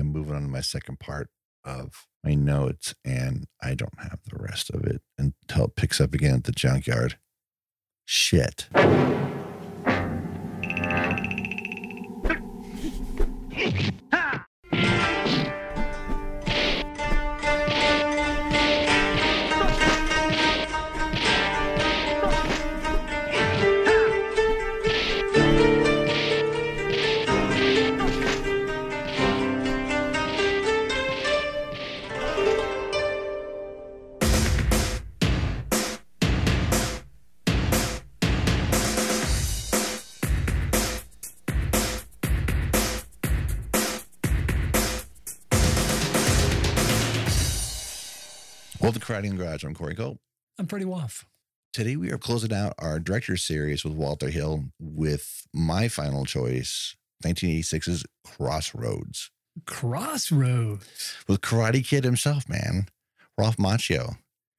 I'm moving on to my second part of my notes, and I don't have the rest of it until it picks up again at the junkyard. Shit. Karate in the Garage. I'm Corey Cope. I'm pretty off. Today we are closing out our director series with Walter Hill with my final choice, 1986's Crossroads, Crossroads. with Karate Kid himself, man, Ralph Macchio.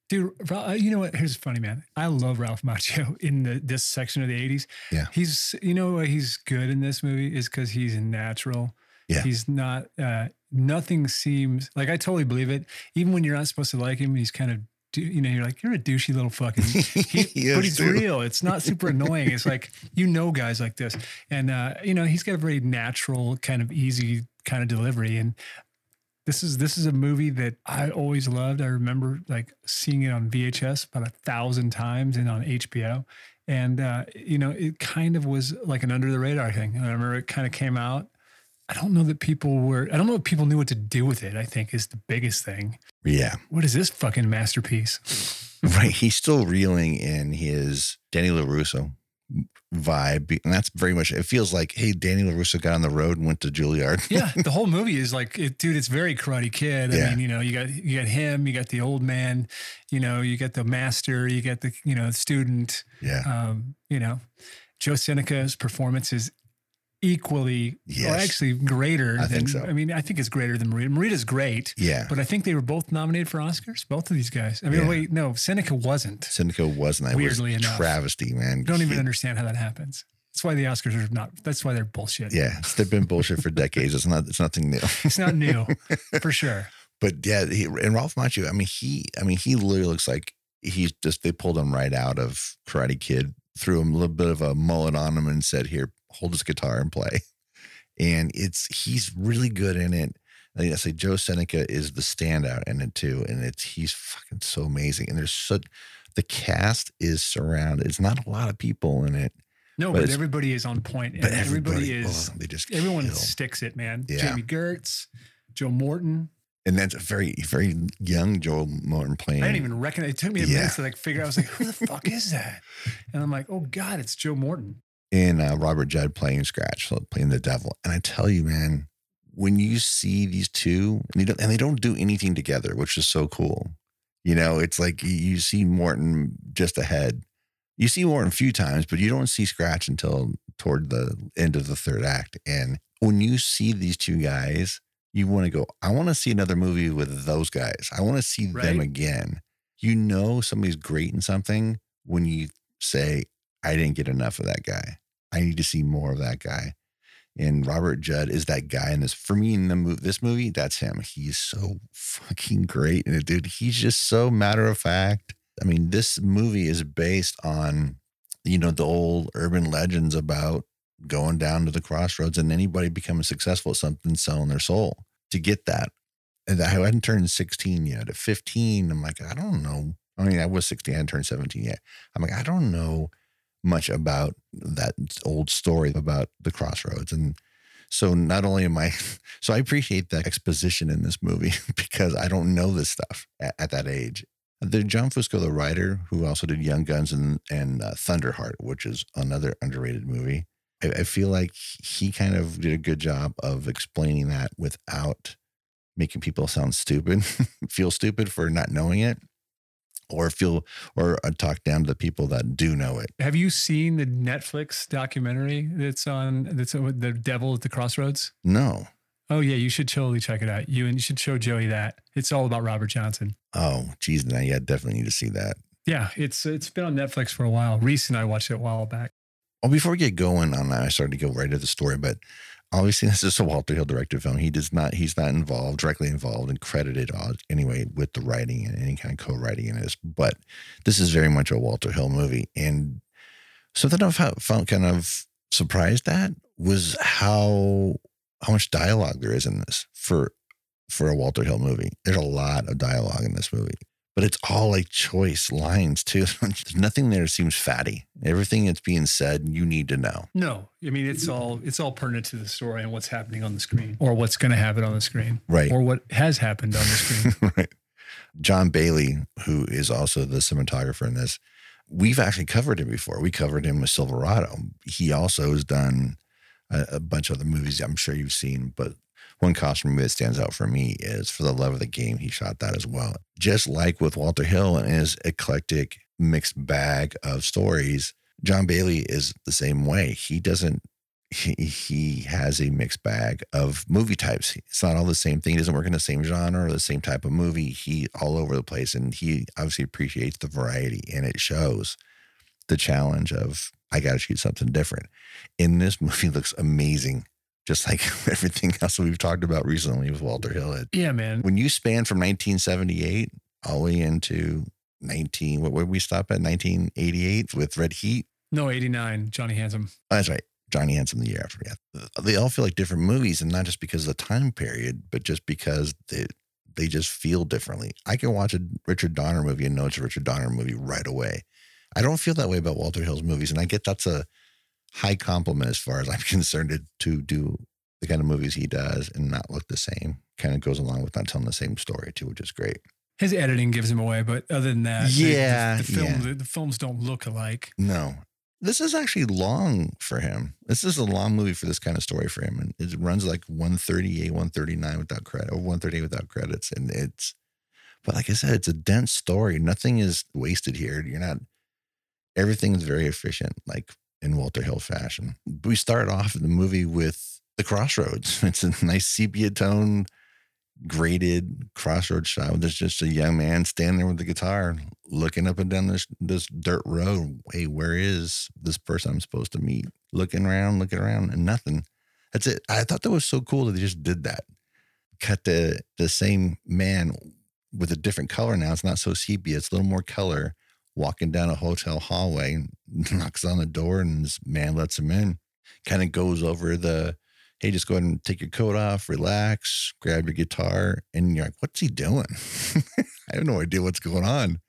Dude, uh, you know what? Here's funny, man. I love Ralph Macchio in the, this section of the 80s. Yeah. He's, you know, why he's good in this movie is because he's natural. Yeah. He's not, uh, nothing seems like I totally believe it. Even when you're not supposed to like him, he's kind of, you know, you're like, you're a douchey little fucking, he, He but he's too. real. It's not super annoying. It's like, you know, guys like this. And, uh, you know, he's got a very natural, kind of easy kind of delivery. And this is this is a movie that I always loved. I remember like seeing it on VHS about a thousand times and on HBO. And uh, you know, it kind of was like an under the radar thing. And I remember it kind of came out. I don't know that people were. I don't know if people knew what to do with it. I think is the biggest thing. Yeah, What is this fucking masterpiece? right. He's still reeling in his Danny LaRusso vibe. And that's very much, it feels like, hey, Danny LaRusso got on the road and went to Juilliard. yeah, the whole movie is like, it, dude, it's very Karate Kid. I Yeah. mean, you know, you got you got him, you got the old man, you know, you got the master, you got the you know student. yeah. um, you know, Joe Seneca's performance is equally, or actually greater. I than, think so. I mean, I think it's greater than Morita. Morita's great, Yeah. but I think they were both nominated for Oscars. Both of these guys. I mean, Yeah. wait, no, Seneca wasn't. Seneca wasn't. I Weirdly was enough. travesty, man. Don't even understand how that happens. That's why the Oscars are not. That's why they're bullshit. Yeah, they've been bullshit for decades. It's not. It's nothing new. It's not new, for sure. But yeah, he, and Ralph Macchio. I mean, he. I mean, he literally looks like he's just. They pulled him right out of Karate Kid, threw him a little bit of a mullet on him, and said, "Here, hold his guitar and play." And it's he's really good in it. I Like I say, Joe Seneca is the standout in it too, and it's he's fucking so amazing. And there's such the cast is surrounded. It's not a lot of people in it, No, But but, everybody is on point, but everybody, everybody, oh, is. oh, they just everyone kill. sticks it, man. Yeah. Jami Gertz, Joe Morton. and that's a very very young Joel Morton playing. I didn't even recognize. It took me a Yeah. minute to like figure. out. I was like, "Who the fuck is that?" And I'm like, "Oh God, it's Joe Morton." And uh, Robert Judd playing Scratch, playing the devil. And I tell you, man, when you see these two, and they don't, and they don't do anything together, which is so cool. You know, it's like you- see Morton just ahead. You see Morton a few times, but you don't see Scratch until toward the end of the third act. And when you see these two guys, you want to go, I want to see another movie with those guys. I want to see them again. You know, somebody's great in something when you say, I didn't get enough of that guy. I need to see more of that guy. And Robert Judd is that guy in this. For me, in the movie, this movie, that's him. He's so fucking great, and dude, he's just so matter of fact. I mean, this movie is based on, you know, the old urban legends about going down to the crossroads and anybody becoming successful at something, selling their soul to get that. And I hadn't turned 16 yet. At 15, I'm like, I don't know. I mean, I was 16, I hadn't turned 17 yet. I'm like, I don't know much about that old story about the crossroads. And so not only am I, so I appreciate the exposition in this movie because I don't know this stuff at, at that age. The John Fusco, the writer, who also did Young Guns and, and uh, Thunderheart, which is another underrated movie. I, I feel like he kind of did a good job of explaining that without making people sound stupid, feel stupid for not knowing it, or feel or uh, talk down to the people that do know it. Have you seen the Netflix documentary that's on that's on the Devil at the Crossroads? No. Oh yeah, you should totally check it out. You and you should show Joey that. It's all about Robert Johnson. Oh, geez, now yeah, definitely need to see that. Yeah, it's it's been on Netflix for a while. Reese and I watched it a while back. Well, before we get going on that, I started to go right to the story, but obviously this is a Walter Hill directed film. He does not he's not involved directly involved and credited all anyway with the writing and any kind of co-writing in this. But this is very much a Walter Hill movie. And something I found kind of surprised at was how how much dialogue there is in this for for a Walter Hill movie. There's a lot of dialogue in this movie but it's all like choice lines too. There's nothing there seems fatty. Everything that's being said, you need to know. No, I mean it's all it's all pertinent to the story and what's happening on the screen, or what's going to happen on the screen, right, or what has happened on the screen. right. John Bailey, who is also the cinematographer in this, we've actually covered him before. We covered him with Silverado. He also has done a, a bunch of other movies. I'm sure you've seen, but one costume that stands out for me is For the Love of the Game. He shot that as well. Just like with Walter Hill and his eclectic mixed bag of stories, John Bailey is the same way. He doesn't he, he has a mixed bag of movie types. It's not all the same thing. He doesn't work in the same genre or the same type of movie. He all over the place, and he obviously appreciates the variety, and it shows the challenge of I got to shoot something different. In this movie, looks amazing just like everything else we've talked about recently with Walter Hill. Yeah, man. When you span from 1978 all the way into 19, what would we stop at? 1988 with Red Heat? No, 89, Johnny Handsome. Oh, that's right. Johnny Handsome the year after. Yeah. They all feel like different movies and not just because of the time period, but just because they, they just feel differently. I can watch a Richard Donner movie and know it's a Richard Donner movie right away. I don't feel that way about Walter Hill's movies. And I get that's a, high compliment as far as I'm concerned to, to do the kind of movies he does and not look the same. Kind of goes along with not telling the same story too, which is great. His editing gives him away, but other than that, yeah, the, the, film, yeah. the, the films don't look alike. No, this is actually long for him. This is a long movie for this kind of story for him, and it runs like 138, 139 without credit, or 138 without credits, and it's. But like I said, it's a dense story. Nothing is wasted here. You're not. Everything is very efficient. Like in Walter Hill fashion. We start off the movie with the crossroads. It's a nice sepia tone, graded crossroads shot. There's just a young man standing there with the guitar, looking up and down this this dirt road. Hey, where is this person I'm supposed to meet? Looking around, looking around, and nothing. That's it. I thought that was so cool that they just did that. Cut the the same man with a different color now. It's not so sepia. It's a little more color walking down a hotel hallway, knocks on the door, and this man lets him in. Kind of goes over the, hey, just go ahead and take your coat off, relax, grab your guitar. And you're like, what's he doing? I have no idea what's going on.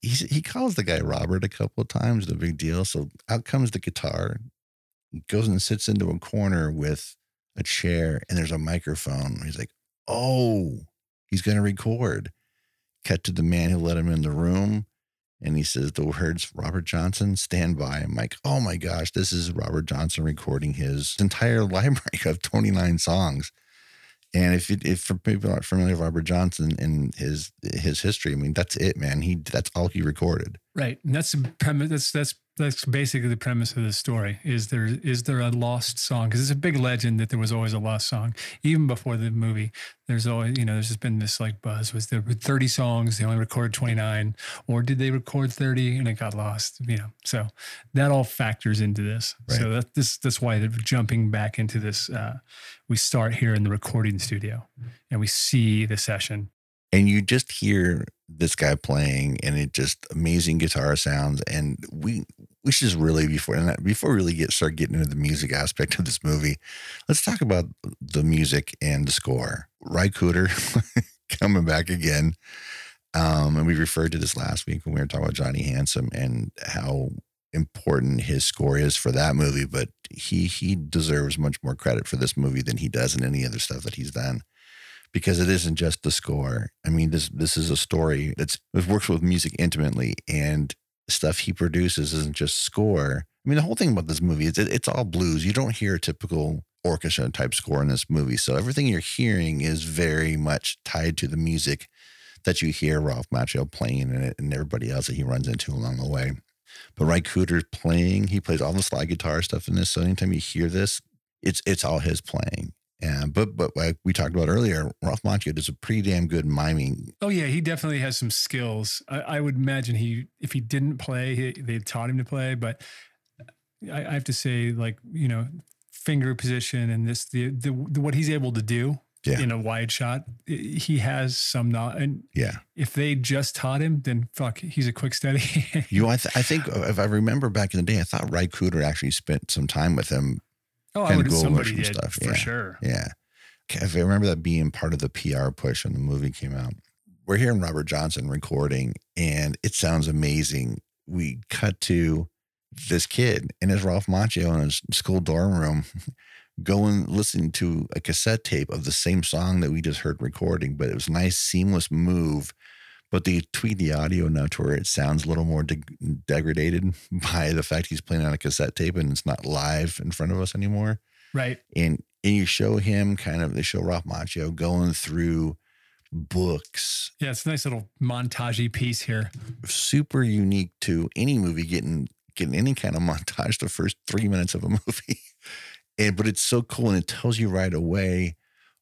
He's, he calls the guy Robert a couple of times, no big deal. So out comes the guitar, goes and sits into a corner with a chair, and there's a microphone. He's like, oh, he's going to record. Cut to the man who let him in the room and he says the words Robert Johnson, stand by. I'm like, oh my gosh, this is Robert Johnson recording his entire library of 29 songs. And if it, if people aren't familiar with Robert Johnson and his his history, I mean that's it, man. He that's all he recorded. Right, and that's. That's that's that's basically the premise of the story. Is there is there a lost song? Because it's a big legend that there was always a lost song, even before the movie. There's always you know there's just been this like buzz. Was there 30 songs? They only recorded 29, or did they record 30 and it got lost? You know, so that all factors into this. Right. So that this that's why they're jumping back into this. Uh, we start here in the recording studio, and we see the session and you just hear this guy playing and it just amazing guitar sounds and we we should just really before and before we really get start getting into the music aspect of this movie let's talk about the music and the score. Ry Cooder coming back again um and we referred to this last week when we were talking about Johnny Handsome and how important his score is for that movie but he he deserves much more credit for this movie than he does in any other stuff that he's done because it isn't just the score. I mean, this this is a story that's it works with music intimately, and stuff he produces isn't just score. I mean, the whole thing about this movie is it, it's all blues. You don't hear a typical orchestra type score in this movie, so everything you're hearing is very much tied to the music that you hear Ralph Macchio playing in it, and everybody else that he runs into along the way. But Ry Cooder's playing; he plays all the slide guitar stuff in this. So anytime you hear this, it's it's all his playing. And but but like we talked about earlier, Ralph Macchio does a pretty damn good miming. Oh yeah, he definitely has some skills. I, I would imagine he if he didn't play, he, they taught him to play. But I, I have to say, like you know, finger position and this the, the, the what he's able to do Yeah. in a wide shot. He has some not, and Yeah. if they just taught him, then fuck, he's a quick study. You know, I, th- I think uh, if I remember back in the day, I thought Ry Cooder actually spent some time with him. Oh, would go somebody did stuff, for yeah. sure. Yeah. If I remember that being part of the PR push when the movie came out. We're hearing Robert Johnson recording and it sounds amazing. We cut to this kid in his Ralph Macchio in his school dorm room going listening to a cassette tape of the same song that we just heard recording, but it was a nice seamless move. But they tweak the audio now to where it sounds a little more de- degraded by the fact he's playing on a cassette tape and it's not live in front of us anymore Right. and and you show him kind of they show Ralph Macchio going through books, Yeah, it's a nice little montagey piece here. super unique to any movie getting getting any kind of montage the first three minutes of a movie. And but it's so cool and it tells you right away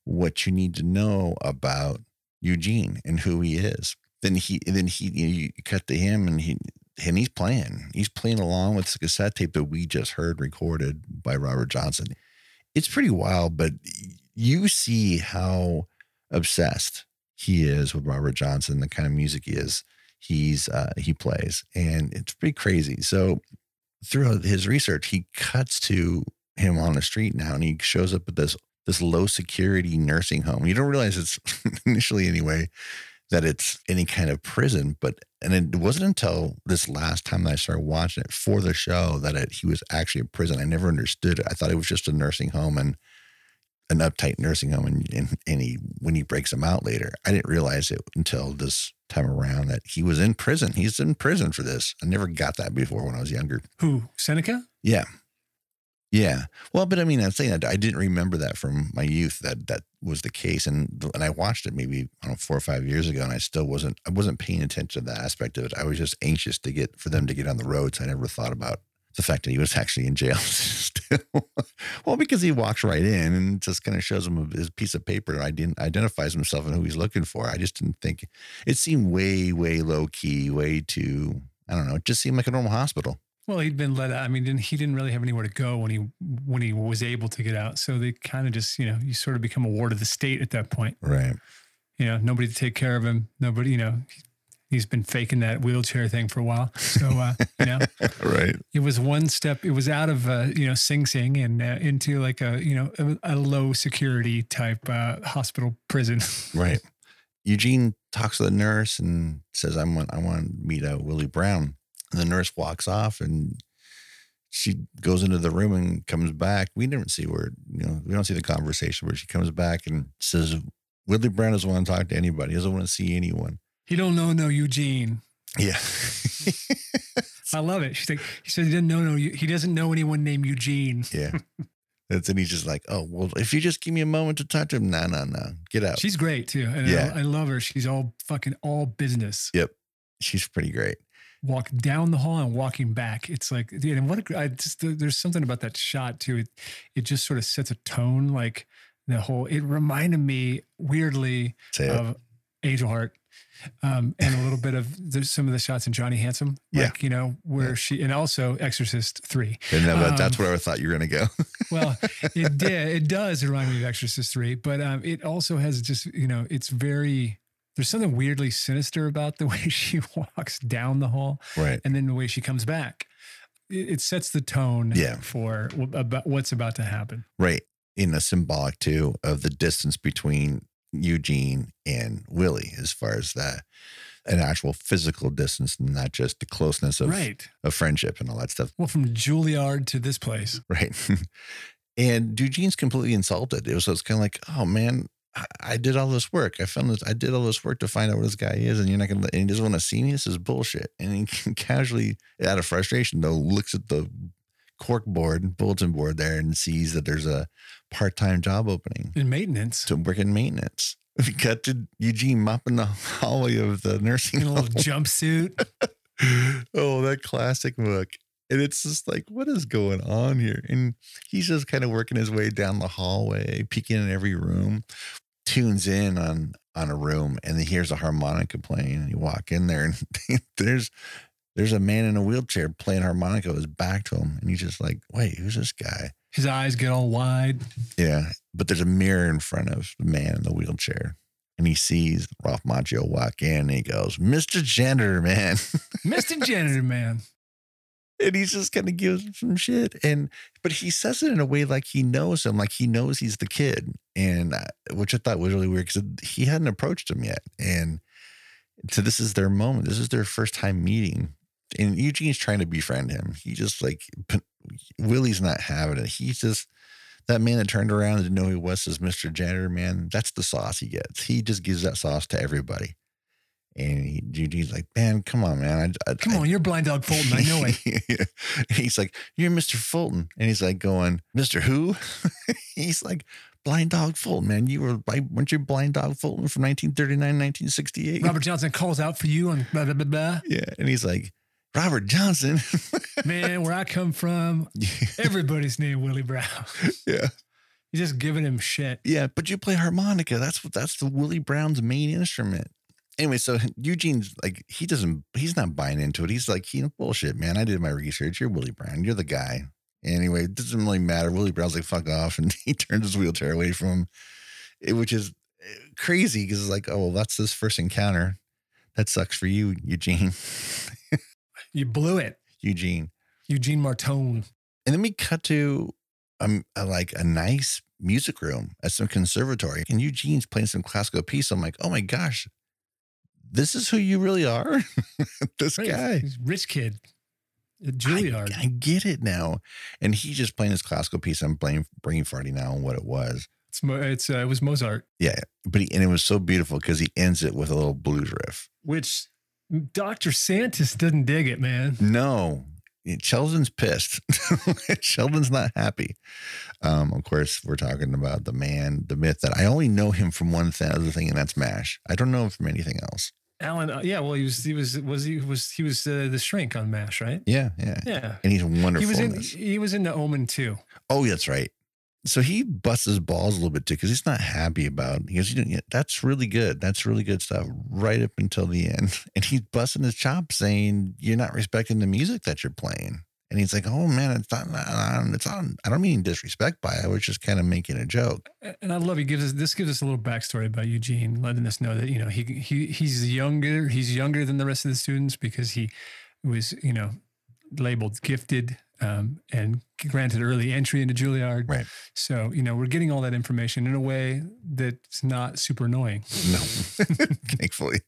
what you need to know about Eugene and who he is. Then he then he you, know, you cut to him and he and he's playing. He's playing along with the cassette tape that we just heard recorded by Robert Johnson. It's pretty wild, but you see how obsessed he is with Robert Johnson, the kind of music he is, he's uh, he plays, and it's pretty crazy. So throughout his research, he cuts to him on the street now, and he shows up at this this low security nursing home. You don't realize it's initially anyway that it's any kind of prison, but and it wasn't until this last time that I started watching it for the show that it, he was actually in prison. I never understood it. I thought it was just a nursing home and an uptight nursing home, and, and and he when he breaks him out later, I didn't realize it until this time around that he was in prison. He's in prison for this. I never got that before when I was younger. Who? Seneca? Yeah. Yeah. Well, but I mean, I'm saying that I didn't remember that from my youth that that was the case, and and I watched it maybe I don't know four or five years ago, and I still wasn't I wasn't paying attention to that aspect of it. I was just anxious to get for them to get on the roads. I never thought about the fact that he was actually in jail still. well, because he walks right in and just kind of shows him his piece of paper and ident- identifies himself and who he's looking for. I just didn't think it seemed way way low key, way too. I don't know. It just seemed like a normal hospital. Well, he'd been let out. I mean, didn't, he didn't really have anywhere to go when he when he was able to get out. So they kind of just, you know, you sort of become a ward of the state at that point. Right. You know, nobody to take care of him. Nobody, you know, he- he's been faking that wheelchair thing for a while. So, uh, you know, Right. it was one step. It was out of uh, you know Sing Sing and uh, into like a you know a, a low security type uh, hospital prison. Right. Eugene talks to the nurse and says, I want I want to meet uh, Willie Brown. And the nurse walks off and she goes into the room and comes back. We never see where, you know, we don't see the conversation where she comes back and says, Willie Brown doesn't want to talk to anybody. He doesn't want to see anyone. he don't know no Eugene. Yeah. I love it. She's like, he said he didn't know no. He doesn't know anyone named Eugene. yeah. That's and he's just like, oh well, if you just give me a moment to talk to him, no, no, no, get out. She's great too, and Yeah. I, I love her. She's all fucking all business. Yep, she's pretty great. Walk down the hall and walking back. It's like, dude, and what a, I just there's something about that shot too. It it just sort of sets a tone. Like the whole. It reminded me weirdly of Angel Heart. Um, and a little bit of there's some of the shots in Johnny Handsome, Yeah. like you know where Yeah. she and also Exorcist three. And that- um, that's where I thought you were gonna go. Well, it did. It does remind me of Exorcist three, but um, it also has just you know it's very. There's something weirdly sinister about the way she walks down the hall right. and then the way she comes back. It, it sets the tone Yeah. for wh- about what's about to happen. Right. In a symbolic too of the distance between Eugene and Willie, as far as that an actual physical distance, and not just the closeness of, right. of friendship and all that stuff. Well, from Juilliard to this place. Right. and Eugene's completely insulted. It was, it was kind of like, oh man, I, did all this work. I found this, I did all this work to find out what this guy is, and you're not gonna and he doesn't want to see me. This is bullshit. And he casually, out of frustration, though, looks at the cork board, bulletin board there and sees that there's a part-time job opening In maintenance, to work in maintenance. We cut to Eugene mopping the hallway of the nursing in a little home. jumpsuit. oh, that classic look. And it's just like, what is going on here? And he's just kind of working his way down the hallway, peeking in every room, tunes in on on a room, and he hears a harmonica playing. And you walk in there, and there's there's a man in a wheelchair playing harmonica with his back to him. And he's just like, wait, who's this guy? His eyes get all wide. Yeah. But there's a mirror in front of the man in the wheelchair. And he sees Ralph Macchio walk in and he goes, Mr. Janitor, man. Mr. Janitor Man. And he's just kind of gives him some shit. And, but he says it in a way like he knows him, like he knows he's the kid. And, uh, which I thought was really weird because he hadn't approached him yet. And so this is their moment. This is their first time meeting. And Eugene's trying to befriend him. He just like, Willie's not having it. He's just, that man that turned around and didn't know who he was says, Mr. Janitor, man, that's the sauce he gets. He just gives that sauce to everybody. And he, Eugene's like, man, come on, man. I, I, Come on, you're blind dog Fulton. I know it. he's like, you're Mr. Fulton. And he's like going, Mr. Who? he's like, Blind Dog Fulton, man. You were, weren't you Blind Dog Fulton from 1939, 1968? Robert Johnson calls out for you on blah, blah, blah, blah. Yeah. And he's like, Robert Johnson. Man, where I come from, everybody's named Willie Brown. yeah. He's just giving him shit. Yeah, but you play harmonica. That's what that's the Willie Brown's main instrument. Anyway, so Eugene's like he doesn't he's not buying into it. He's like, you know, bullshit, man. I did my research. You're Willie Brown. You're the guy. Anyway, it doesn't really matter. Willie Brown's like, fuck off, and he turns his wheelchair away from him, it, which is eh, crazy because it's like, oh, well, that's this first encounter. That sucks for you, Eugene. You blew it. Eugene. Eugene Martone. And then we cut to um a, like a nice music room at some conservatory, and Eugene's playing some classical piece. I'm like, oh my gosh, this is who you really are. this Right. guy. He's rich kid. At Juilliard. I, I get it now. And he's just playing his classical piece. I'm playing brain farting now on what it was. It's, it's uh, it was Mozart, Yeah, but he, and it was so beautiful because he ends it with a little blues riff. which Dr. Santis doesn't dig it, man. No, Sheldon's pissed. Sheldon's not happy. Um, of course, we're talking about the man, the myth that I only know him from one th- other thing, and that's Mash. I don't know him from anything else. Allan, uh, yeah, well, he was, he was, was he was, he was uh, the shrink on Mash, right? Yeah, yeah, Yeah. and he's wonderful. He was in in, he was in the Omen too. Oh, that's right. So he busts his balls a little bit too because he's not happy about. it. He goes, you know, "That's really good. That's really good stuff." Right up until the end, and he's busting his chops, saying, "You're not respecting the music that you're playing." And he's like, "Oh man, it's not. It's not. I don't mean disrespect by it. I was just kind of making a joke." And I love he gives us this gives us a little backstory about Eugene, letting us know that you know he he he's younger he's younger than the rest of the students because he was you know labeled gifted um, and granted early entry into Juilliard. Right. So you know we're getting all that information in a way that's not super annoying, No, thankfully.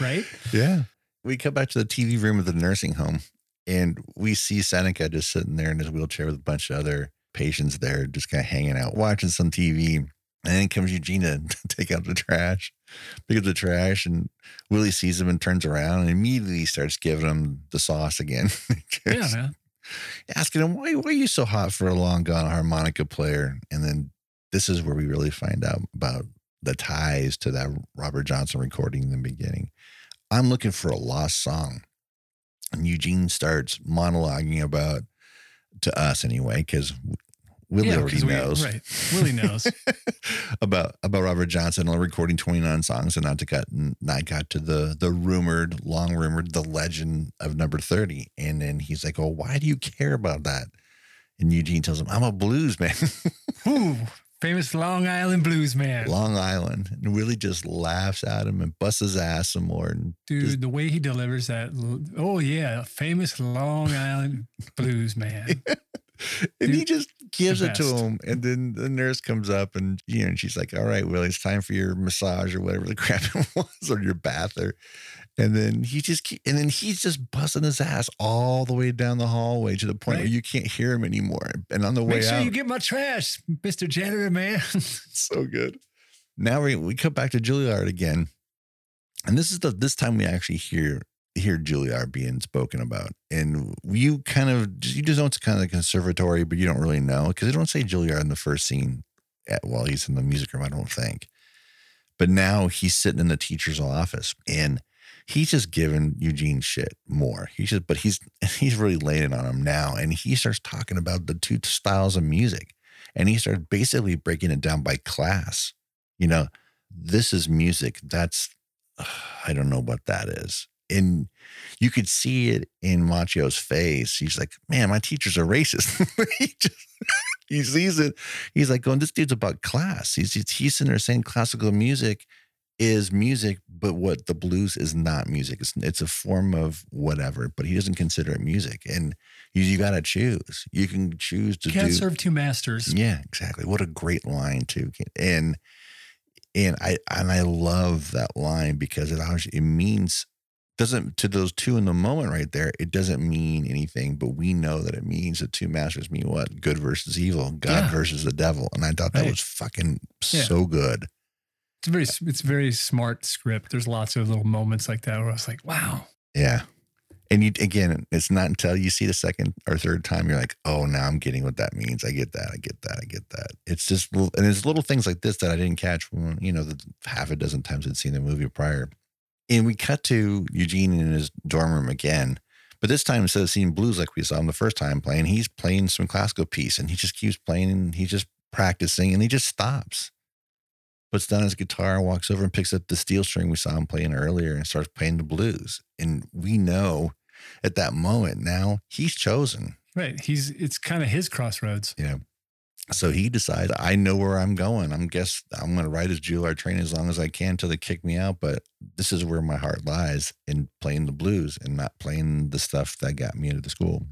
right? Yeah. We come back to the TV room of the nursing home and we see Seneca just sitting there in his wheelchair with a bunch of other patients there, just kind of hanging out, watching some TV. And then comes Eugene to take out the trash, pick up the trash, and Willie sees him and turns around and immediately starts giving him the sauce again. Yeah, man. Asking him, why, why are you so hot for a long gone harmonica player? And then this is where we really find out about the ties to that Robert Johnson recording in the beginning. I'm looking for a lost song. And Eugene starts monologuing about, to us anyway, because Willie Yeah, already 'cause we- knows. right. Willie knows. about about Robert Johnson only recording 29 songs and not to got not got to the the rumored, long rumored, the legend of number 30. And then he's like, Oh, why do you care about that? And Eugene tells him, I'm a blues man. Ooh, famous Long Island blues man. Long Island. And Willie just laughs at him and busts his ass some more. And Dude, just- the way he delivers that. Oh, yeah. Famous Long Island blues man. and he just gives it to him. And then the nurse comes up and you know, and she's like, All right, Willie, it's time for your massage or whatever the crap it was, or your bath or and then he just keep, and then he's just busting his ass all the way down the hallway to the point where you can't hear him anymore. And on the way Make sure out, you get my trash, Mr. Janitor man. so good. Now we we come back to Juilliard again, and this is the this time we actually hear hear Juilliard being spoken about, and you kind of you just know it's kind of the conservatory, but you don't really know because they don't say Juilliard in the first scene at, while he's in the music room. I don't think, but now he's sitting in the teacher's office and. He's just giving Eugene shit more. He's just, but he's he's really laying it on him now, and he starts talking about the two styles of music, and he starts basically breaking it down by class you know, this is music. That's, I don't know what that is. And you could see it in Macchio's face. He's like, man, my teachers are racist. he just he sees it. He's like going, this dude's about class. He's he's in there saying classical music is music, but what the blues is not music. It's it's a form of whatever, but he doesn't consider it music. And you, you got to choose. You can choose to Can't do. serve two masters. Yeah, exactly. What a great line too. And and I and I love that line because it it means doesn't to those two in the moment right there. It doesn't mean anything, but we know that it means the two masters mean what? Good versus evil, God Yeah. versus the devil. And I thought that Right. was fucking Yeah. so good. It's a very it's very smart script. There's lots of little moments like that where I was like, wow. Yeah. And you again, it's not until you see the second or third time you're like, oh, now I'm getting what that means. I get that. I get that. I get that. It's just and it's little things like this that I didn't catch when you know the half a dozen times I'd seen the movie prior. And we cut to Eugene in his dorm room again, but this time instead of seeing blues like we saw him the first time playing, he's playing some classical piece, and he just keeps playing, and he's just practicing, and he just stops. Puts down his guitar, walks over and picks up the steel string we saw him playing earlier and starts playing the blues. And we know at that moment now he's chosen. Right. He's it's kind of his crossroads. So he decides, I know where I'm going. I'm guess I'm gonna ride his Juilliard train as long as I can till they kick me out. But this is where my heart lies in playing the blues and not playing the stuff that got me into the school.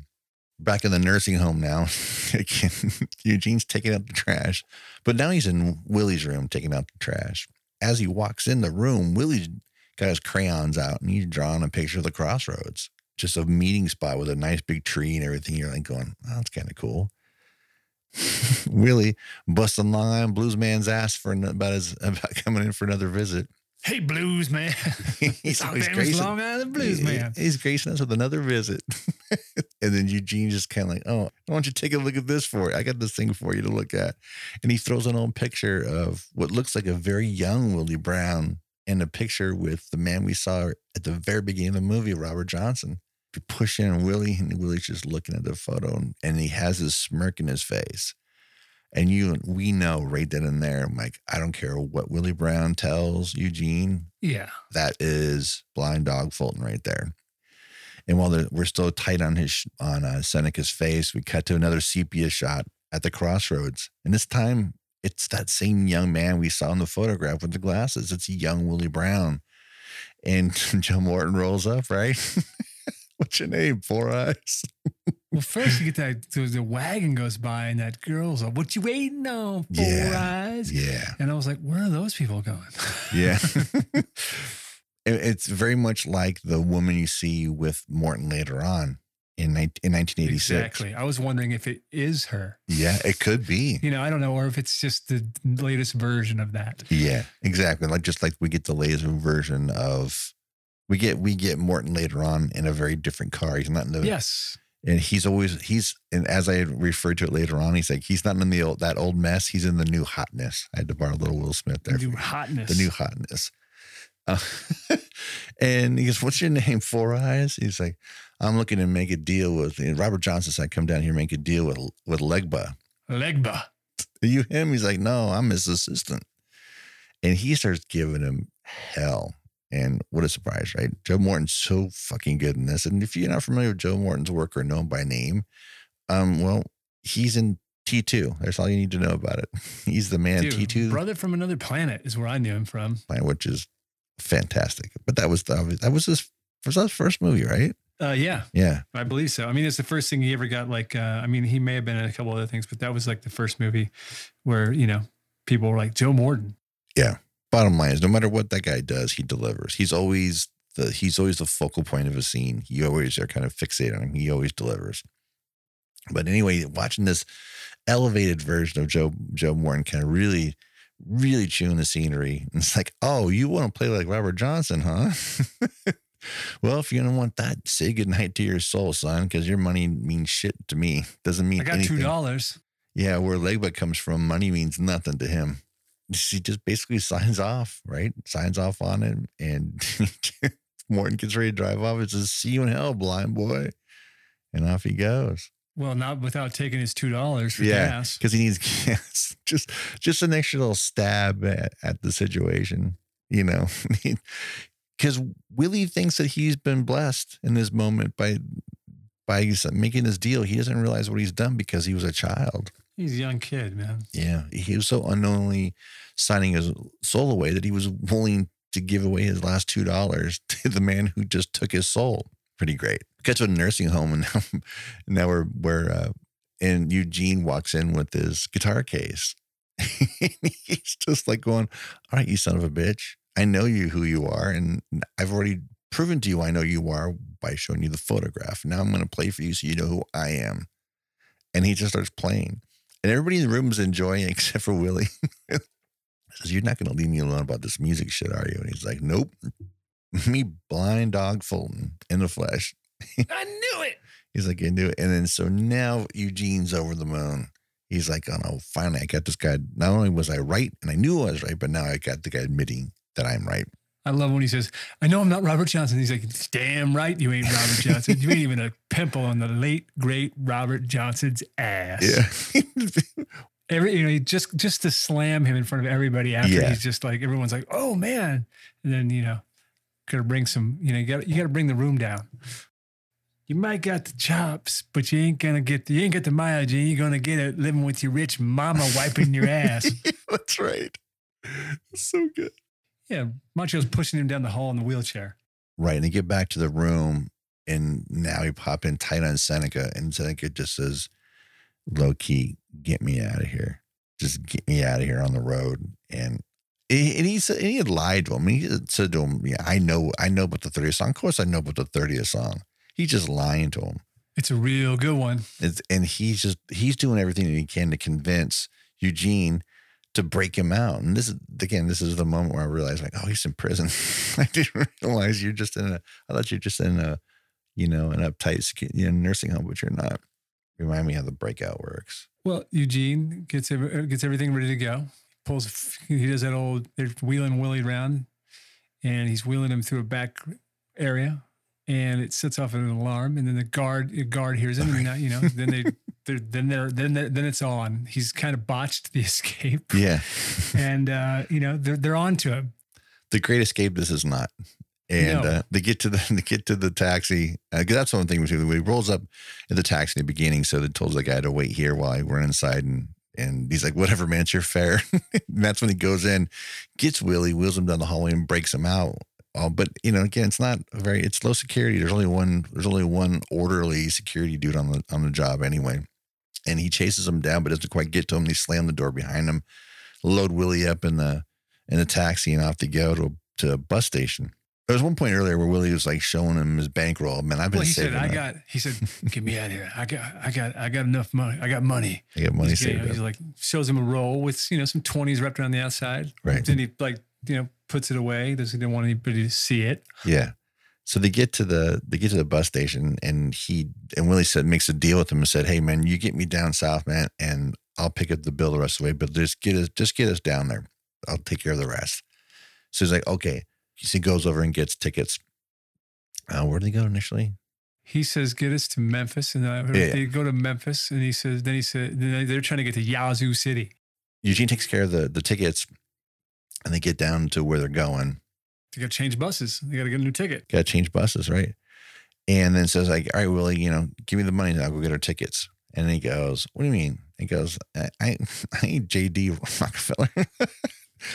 Back in the nursing home now, Eugene's taking out the trash, but now he's in Willie's room taking out the trash. As he walks in the room, Willie's got his crayons out and he's drawing a picture of the crossroads, just a meeting spot with a nice big tree and everything. You're like going, oh, that's kind of cool. Willie busting Long Island Blues man's ass for about his about coming in for another visit. Hey, blues man. He's always gracing, Long Island blues he- man. He's gracing us with another visit. and then Eugene just kind of like, oh, why don't you take a look at this for you? I got this thing for you to look at. And he throws an old picture of what looks like a very young Willie Brown and a picture with the man we saw at the very beginning of the movie, Robert Johnson. You push in Willie, and Willie's just looking at the photo, and, and he has this smirk in his face. And you, we know right then and there, Mike. I don't care what Willie Brown tells Eugene. Yeah. That is blind dog Fulton right there. And while we're still tight on his on uh, Seneca's face, we cut to another sepia shot at the crossroads, and this time it's that same young man we saw in the photograph with the glasses. It's young Willie Brown, and Joe Morton rolls up. Right? What's your name? Four Eyes. Well, first you get that the, the wagon goes by and that girl's like, "What you waiting on, four Yeah. eyes?" Yeah. And I was like, "Where are those people going?" Yeah. It- it's very much like the woman you see with Morton later on in, in 1986. exactly. I was wondering if it is her. Yeah, it could be. You know, I don't know, or if it's just the latest version of that. Yeah, exactly. Like just like we get the latest version of we get we get Morton later on in a very different car. He's not in the Yes. and he's always he's and as I referred to it later on, he's like he's not in the old that old mess. He's in the new hotness. I had to borrow a little Will Smith there. The new hotness. the new hotness. Uh, and he goes, "What's your name? Four Eyes." He's like, "I'm looking to make a deal with Robert Johnson said, come down here make a deal with with Legba." Legba. Are you him? He's like, "No, I'm his assistant." And he starts giving him hell. And what a surprise, right? Joe Morton's so fucking good in this. And if you're not familiar with Joe Morton's work or know him by name, um, well, he's in T2. That's all you need to know about it. He's the man Dude, T2 Brother from another planet is where I knew him from. which is fantastic. But that was the, that was his was that his first movie, right? Uh, yeah, Yeah, I believe so. I mean, it's the first thing he ever got. Like, uh, I mean, he may have been in a couple other things, but that was like the first movie where you know people were like Joe Morton. Bottom line is no matter what that guy does, he delivers. He's always the he's always the focal point of a scene. He always are kind of fixated on him. He always delivers. But anyway, watching this elevated version of Joe Joe Morton kind of really, really chewing the scenery. And it's like, oh, you want to play like Robert Johnson, huh? well, if you're gonna want that, say goodnight to your soul, son, because your money means shit to me. Doesn't mean I got anything. two dollars. Yeah, where Legba comes from, money means nothing to him. He just basically signs off, right? Signs off on it, and Morton gets ready to drive off. It says, "See you in hell, blind boy," and off he goes. Well, not without taking his two dollars for Yeah. gas. Because he needs gas, just just an extra little stab at, at the situation, you know. because Willie thinks that he's been blessed in this moment by by making this deal. He doesn't realize what he's done because he was a child. He's a young kid, man. Yeah, he was so unknowingly signing his soul away that he was willing to give away his last two dollars to the man who just took his soul. Pretty great. Gets to a nursing home, and now, now we're we're uh, and Eugene walks in with his guitar case. He's just like going, "All right, you son of a bitch, I know you who you are, and I've already proven to you I know you are by showing you the photograph. Now I'm going to play for you so you know who I am." And he just starts playing, and everybody in the room is enjoying except for Willie. says, You're not going to leave me alone about this music shit, are you? And he's like, Nope. me, blind dog Fulton in the flesh. I knew it. He's like, I knew it. And then so now Eugene's over the moon. He's like, Oh no, finally, I got this guy. Not only was I right, and I knew I was right, but now I got the guy admitting that I'm right. I love when he says, I know I'm not Robert Johnson. He's like, damn right you ain't Robert Johnson. you ain't even a pimple on the late, great Robert Johnson's ass. Yeah. every you know just just to slam him in front of everybody after Yeah. he's just like everyone's like oh man and then you know gotta bring some you know you gotta you got to bring the room down you might got the chops but you ain't gonna get the, you ain't got the mileage you ain't gonna get it living with your rich mama wiping your ass That's right. So good. Yeah Macchio's pushing him down the hall in the wheelchair Right. And they get back to the room, and now we pop in tight on Seneca, and Seneca just says, low key, get me out of here. Just get me out of here on the road. And and he said and he had lied to him. He said to him, "Yeah, I know, I know about the 30th song. Of course, I know about the 30th song." He's just lying to him. it's a real good one It's, and he's just he's doing everything that he can to convince Eugene to break him out. And this is again, this is the moment where I realized, like, oh, he's in prison. I didn't realize you're just in a. I thought you're just in a, you know, an uptight you know, nursing home, but you're not. Remind me how the breakout works. well Eugene gets gets everything ready to go pulls he does that old they're wheeling Willie around and he's wheeling him through a back area and it sets off an alarm and then the guard the guard hears him and you know then they they're, then they're then they're, then it's on he's kind of botched the escape Yeah, and uh you know they're they're on to him the Great Escape. This is not. And No. uh, they get to the they get to the taxi. Uh, that's one thing. When he rolls up in the taxi in the beginning, so they told the guy to wait here while went inside, and and he's like, "Whatever, man, it's your fare." and that's when he goes in, gets Willie, wheels him down the hallway, and breaks him out. Uh, but you know, again, it's not very it's low security. There's only one there's only one orderly security dude on the on the job anyway, and he chases him down, but doesn't quite get to him. They slam the door behind him, load Willie up in the in the taxi, and off they go to to a bus station. There was one point earlier where Willie was like showing him his bankroll. Man, I've been well he said i up. got he said get me out of here i got i got i got enough money i got money I got money he's, saved he's like shows him a roll with you know some 20s wrapped around the outside Right. then he like you know puts it away doesn't didn't want anybody to see it Yeah. So they get to the they get to the bus station and he and Willie said makes a deal with him and said, Hey man, you get me down south, man, and I'll pick up the bill the rest of the way, but just get us just get us down there. I'll take care of the rest. So he's like, Okay. So he goes over and gets tickets. Uh, where did they go initially? he says get us to memphis and Yeah. they go to memphis and he says then he said they- they're trying to get to yazoo city Eugene takes care of the the tickets and they get down to where they're going. they got to change buses they got to get a new ticket Gotta change buses, right? And then says like, all right, Willie, you know, give me the money and I'll go get our tickets. And he goes, what do you mean? He goes, I, I, I ain't JD Rockefeller.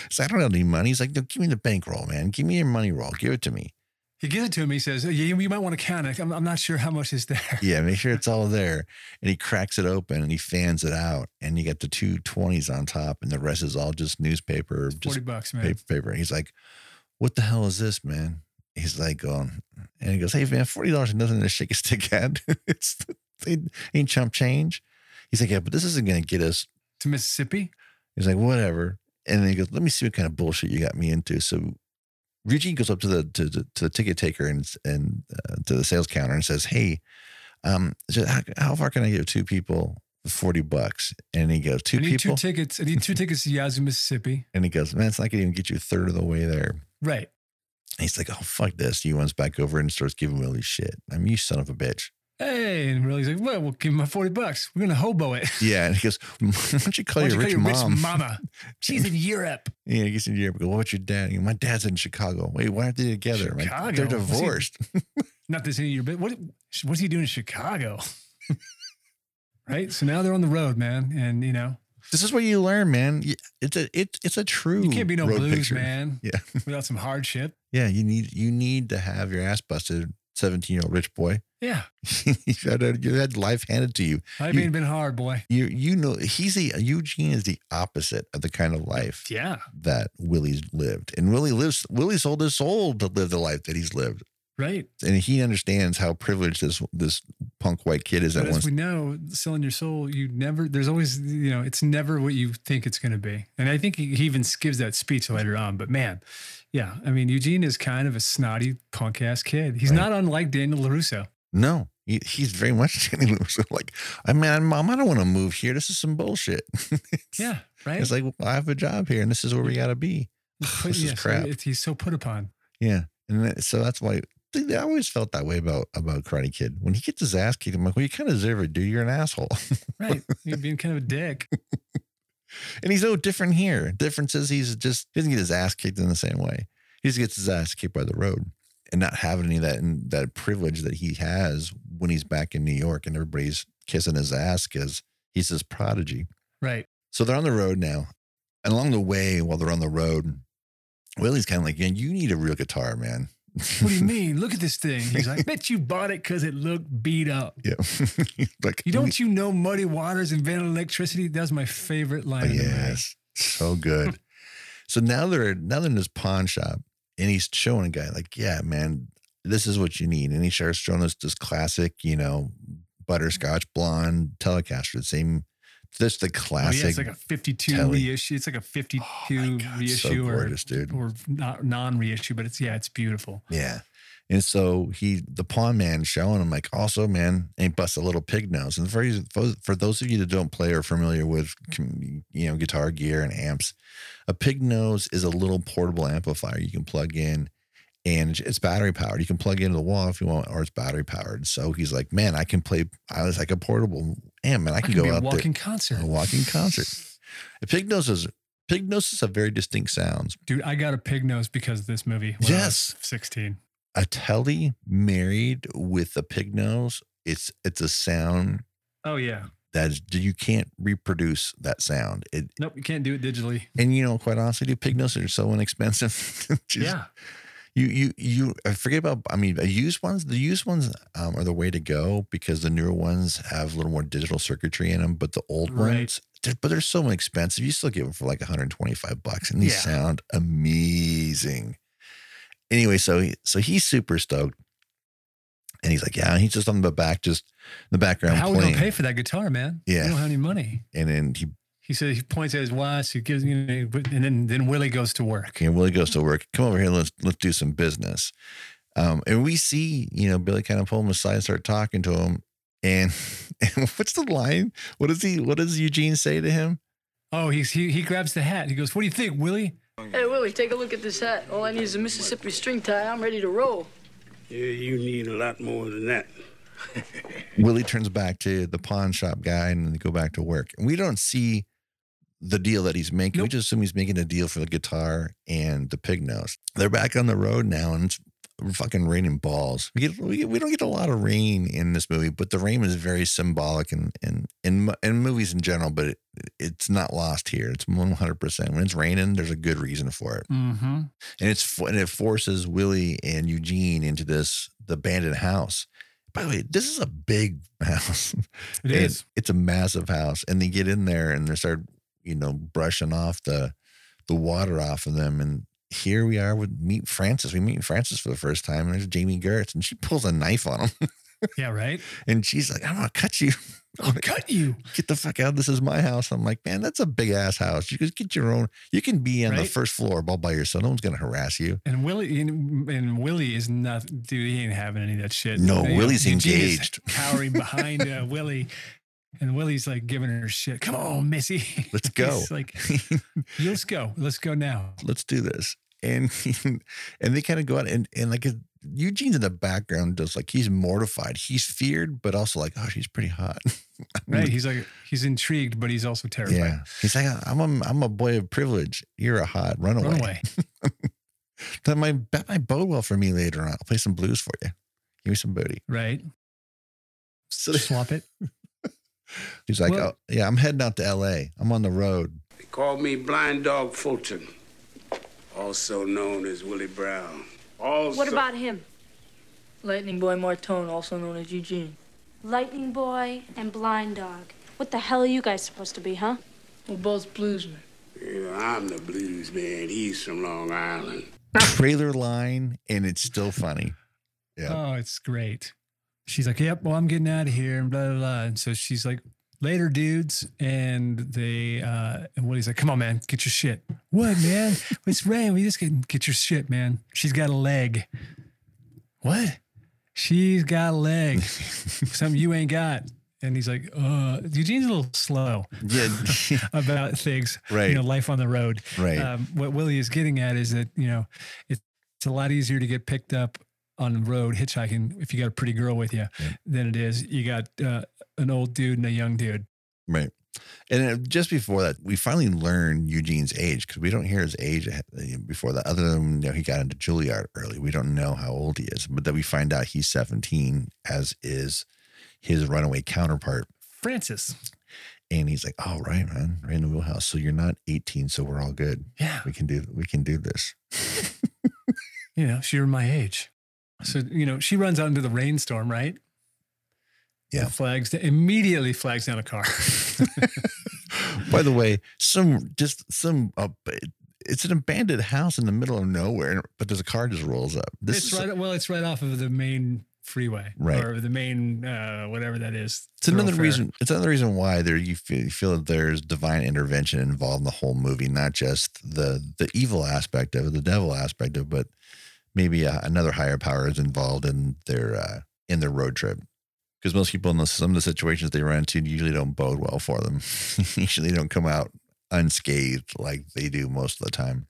so I don't have any money. He's like, no, give me the bankroll, man. Give me your money roll. Give it to me. He gives it to him he says yeah you, might want to count it I'm, I'm not sure how much is there Yeah, make sure it's all there. And he cracks it open and he fans it out. And you got the two twenties on top and the rest is all just newspaper, 40 just bucks man paper, paper. He's like, what the hell is this, man? He's like, going, and he goes, hey, man, $40 is nothing to shake a stick at. it's it ain't chump change. He's like, yeah, but this isn't going to get us. to mississippi He's like, whatever. And then he goes, let me see what kind of bullshit you got me into. So Eugene goes up to the to, to, to the ticket taker and and uh, to the sales counter and says, hey, um, how, how far can I give two people 40 bucks? And he goes, two I need people? two tickets I need two tickets to Yazoo Mississippi and he goes, man, it's not going to even get you a third of the way there. right And he's like, oh, fuck this. He runs back over and starts giving Willie shit. I mean, you son of a bitch. Hey, and Willie's like, well, we'll give him my 40 bucks. We're going to hobo it. Yeah, and he goes, mm, "Why don't you call Why your rich you call your mom?" rich mama? She's in Europe. Yeah, he gets in Europe. Go, what's your dad? Goes, My dad's in Chicago. Wait, why aren't they together? Like, they're Was he- divorced. Not this any of your bit. What, what's he doing in Chicago? right. So now they're on the road, man. And, you know, This is what you learn, man. It's a it, it's a true. you can't be no blues, picture. man. Yeah. Without some hardship. Yeah, you need you need to have your ass busted, seventeen year old rich boy. Yeah. you had you had life handed to you. I You- mean, been hard, boy. You you know he's the Eugene is the opposite of the kind of life Yeah. that Willie's lived, and Willie lives. Willie sold his soul to live the life that he's lived, Right. and he understands how privileged this this punk white kid is But that as wants. we know, selling your soul, you never, there's always, you know, it's never what you think it's going to be. And I think he, he even gives that speech later on. But man, yeah, I mean, Eugene is kind of a snotty punk ass kid. He's Right. not unlike Daniel LaRusso. No, he, he's very much Danny Lewis. Like, I mean, mom, I don't want to move here. This is some bullshit. Yeah. Right. It's like, well, I have a job here and this is where we got to be. Put- this is crap. it's- he's so put upon. Yeah. And that- so that's why I always felt that way about, about Karate Kid. When he gets his ass kicked, I'm like, well, you kind of deserve it, dude. You're an asshole. Right. You're being kind of a dick. and he's no different here. Difference is he's just, he doesn't get his ass kicked in the same way. He just gets his ass kicked by the road and not having any of that, and that privilege that he has when he's back in New York and everybody's kissing his ass because he's this prodigy. Right. So they're on the road now. And along the way, while they're on the road, Willie's kind of like, yeah, you need a real guitar, man. What do you mean? Look at this thing. He's like, bet you bought it because it looked beat up. yeah. like, You don't you know Muddy Waters invented electricity? That was my favorite line. yes. So good. so now they're now they're in this pawn shop and he's showing a guy like, yeah, man, this is what you need. And he starts showing us this classic, you know, mm-hmm. butterscotch blonde Telecaster, the same, just the Oh, classic. yeah, it's like a 52 telly. reissue. It's like a 52 Oh God, so reissue gorgeous, or, dude. or not non-reissue, but it's yeah, it's beautiful. Yeah. And so he, the pawn man, showing him like, also, man, ain't bust a little pig nose. And for you- for those of you that don't play or familiar with, you know, guitar gear and amps, a pig nose is a little portable amplifier you can plug in, and it's battery powered. You can plug into the wall if you want, or it's battery powered. So he's like, man, I can play. I was like a portable amp, and I I can, can go out walking there, concert. a walking concert. A pig nose is pig noses have very distinct sounds. Dude, I got a pig nose because of this movie. when I was Yes. 16. A telly married with a pig nose, it's it's a sound Oh yeah. that is, you can't reproduce that sound. It Nope, you can't do it digitally. and you know, quite honestly, dude, pig noses are so inexpensive. Just- yeah. you you you I forget about. I mean, the used ones. The used ones um, are the way to go because the newer ones have a little more digital circuitry in them. But the old Right. ones, they're, but they're so expensive. You still get them for like 125 bucks, and these Yeah. sound amazing. Anyway, so he, so he's super stoked, and he's like, yeah, he's just on the back, just in the background How are we gonna pay for that guitar, man? Yeah. We don't have any money. and then he He said he points at his watch. He gives you, know, and then then Willie goes to work. And Willie goes to work. Come over here. Let's let's do some business. Um, and we see, you know, Billy kind of pull him aside, and start talking to him. And, and what's the line? What does he? What does Eugene say to him? Oh, he's, he he grabs the hat. He goes, "What do you think, Willie?" Hey, Willie, take a look at this hat. All I need is a Mississippi string tie. I'm ready to roll. Yeah, you need a lot more than that. Willie turns back to the pawn shop guy, and they go back to work. And we don't see the deal that he's making. We just assume he's making a deal for the guitar and the pig nose. They're back on the road now, and it's fucking raining balls. We get we, we don't get a lot of rain in this movie, but the rain is very symbolic in in in, in movies in general. But it, it's not lost here. It's one hundred percent. When it's raining, there's a good reason for it, Mm-hmm. and it's and it forces Willie and Eugene into this the abandoned house. By the way, this is a big house. It And is. It's a massive house, and they get in there and they start, you know, brushing off the the water off of them. And here we are with meet Francis. We meet Francis for the first time, and there's Jami Gertz, and she pulls a knife on him, Yeah, right. and she's like, "I'm gonna cut you. I'll cut you. Get the fuck out. This is my house." I'm like, "Man, that's a big ass house. You could get your own. You can be on the first floor all by yourself. No one's gonna harass you." And Willie and, and Willie is not, dude. He ain't having any of that shit. No, Willie's is engaged. cowering behind uh, Willie, and Willie's like giving her shit. Come on, Missy. Let's go. Like, let's go. Let's go now. let's do this. And and they kind of go out and and like Eugene's in the background, just like he's mortified, he's feared, but also like, oh, she's pretty hot. right? He's like he's intrigued, but he's also terrified. Yeah, he's like, I'm a I'm a boy of privilege. You're a hot runaway. Runaway. that might that might bode well for me later on. I'll play some blues for you. Give me some booty. Right. So Swap it. he's like, Well- oh yeah, I'm heading out to L.A. I'm on the road. They call me Blind Dog Fulton, also known as Willie Brown. Also, What about him? Lightning Boy Martone, also known as Eugene. Lightning Boy and Blind Dog. What the hell are you guys supposed to be, huh? We're both bluesmen. Yeah, I'm the blues man. He's from Long Island. Trailer line, and it's still funny. Yeah. Oh, it's great. She's like, "Yep, well, I'm getting out of here," and blah blah blah. And so she's like, "Later, dudes." And they uh and Woody's like, "Come on, man, get your shit." What, man? It's rain. We just get get your shit, man. She's got a leg. What? She's got a leg. Something you ain't got. And he's like, uh, Eugene's a little slow Yeah. about things, Right. you know, life on the road. Right. Um, what Willie is getting at is that, you know, it's, it's a lot easier to get picked up on the road hitchhiking if you got a pretty girl with you than it is you got uh, an old dude and a young dude. Right. And uh, just before that, we finally learn Eugene's age because we don't hear his age uh, before that. Other than you know, he got into Juilliard early, we don't know how old he is. But then we find out he's 17, as is his runaway counterpart. Francis. And he's like, "Oh, right, man, right in the wheelhouse. So you're not 18, so we're all good. Yeah. We can do we can do this." You know, she were my age. So, you know, she runs out into the rainstorm, right? Yeah. And flags, immediately flags down a car. By the way, some just some uh, it's an abandoned house in the middle of nowhere, but there's a car just rolls up. This it's is right, well, it's right off of the main freeway Right. or the main, uh, whatever that is. It's another reason. It's another reason why there you feel, you feel that there's divine intervention involved in the whole movie, not just the the evil aspect of it, the devil aspect of it, but maybe uh another higher power is involved in their uh, in their road trip. Because most people in the, some of the situations they run into usually don't bode well for them. usually don't come out unscathed like they do most of the time.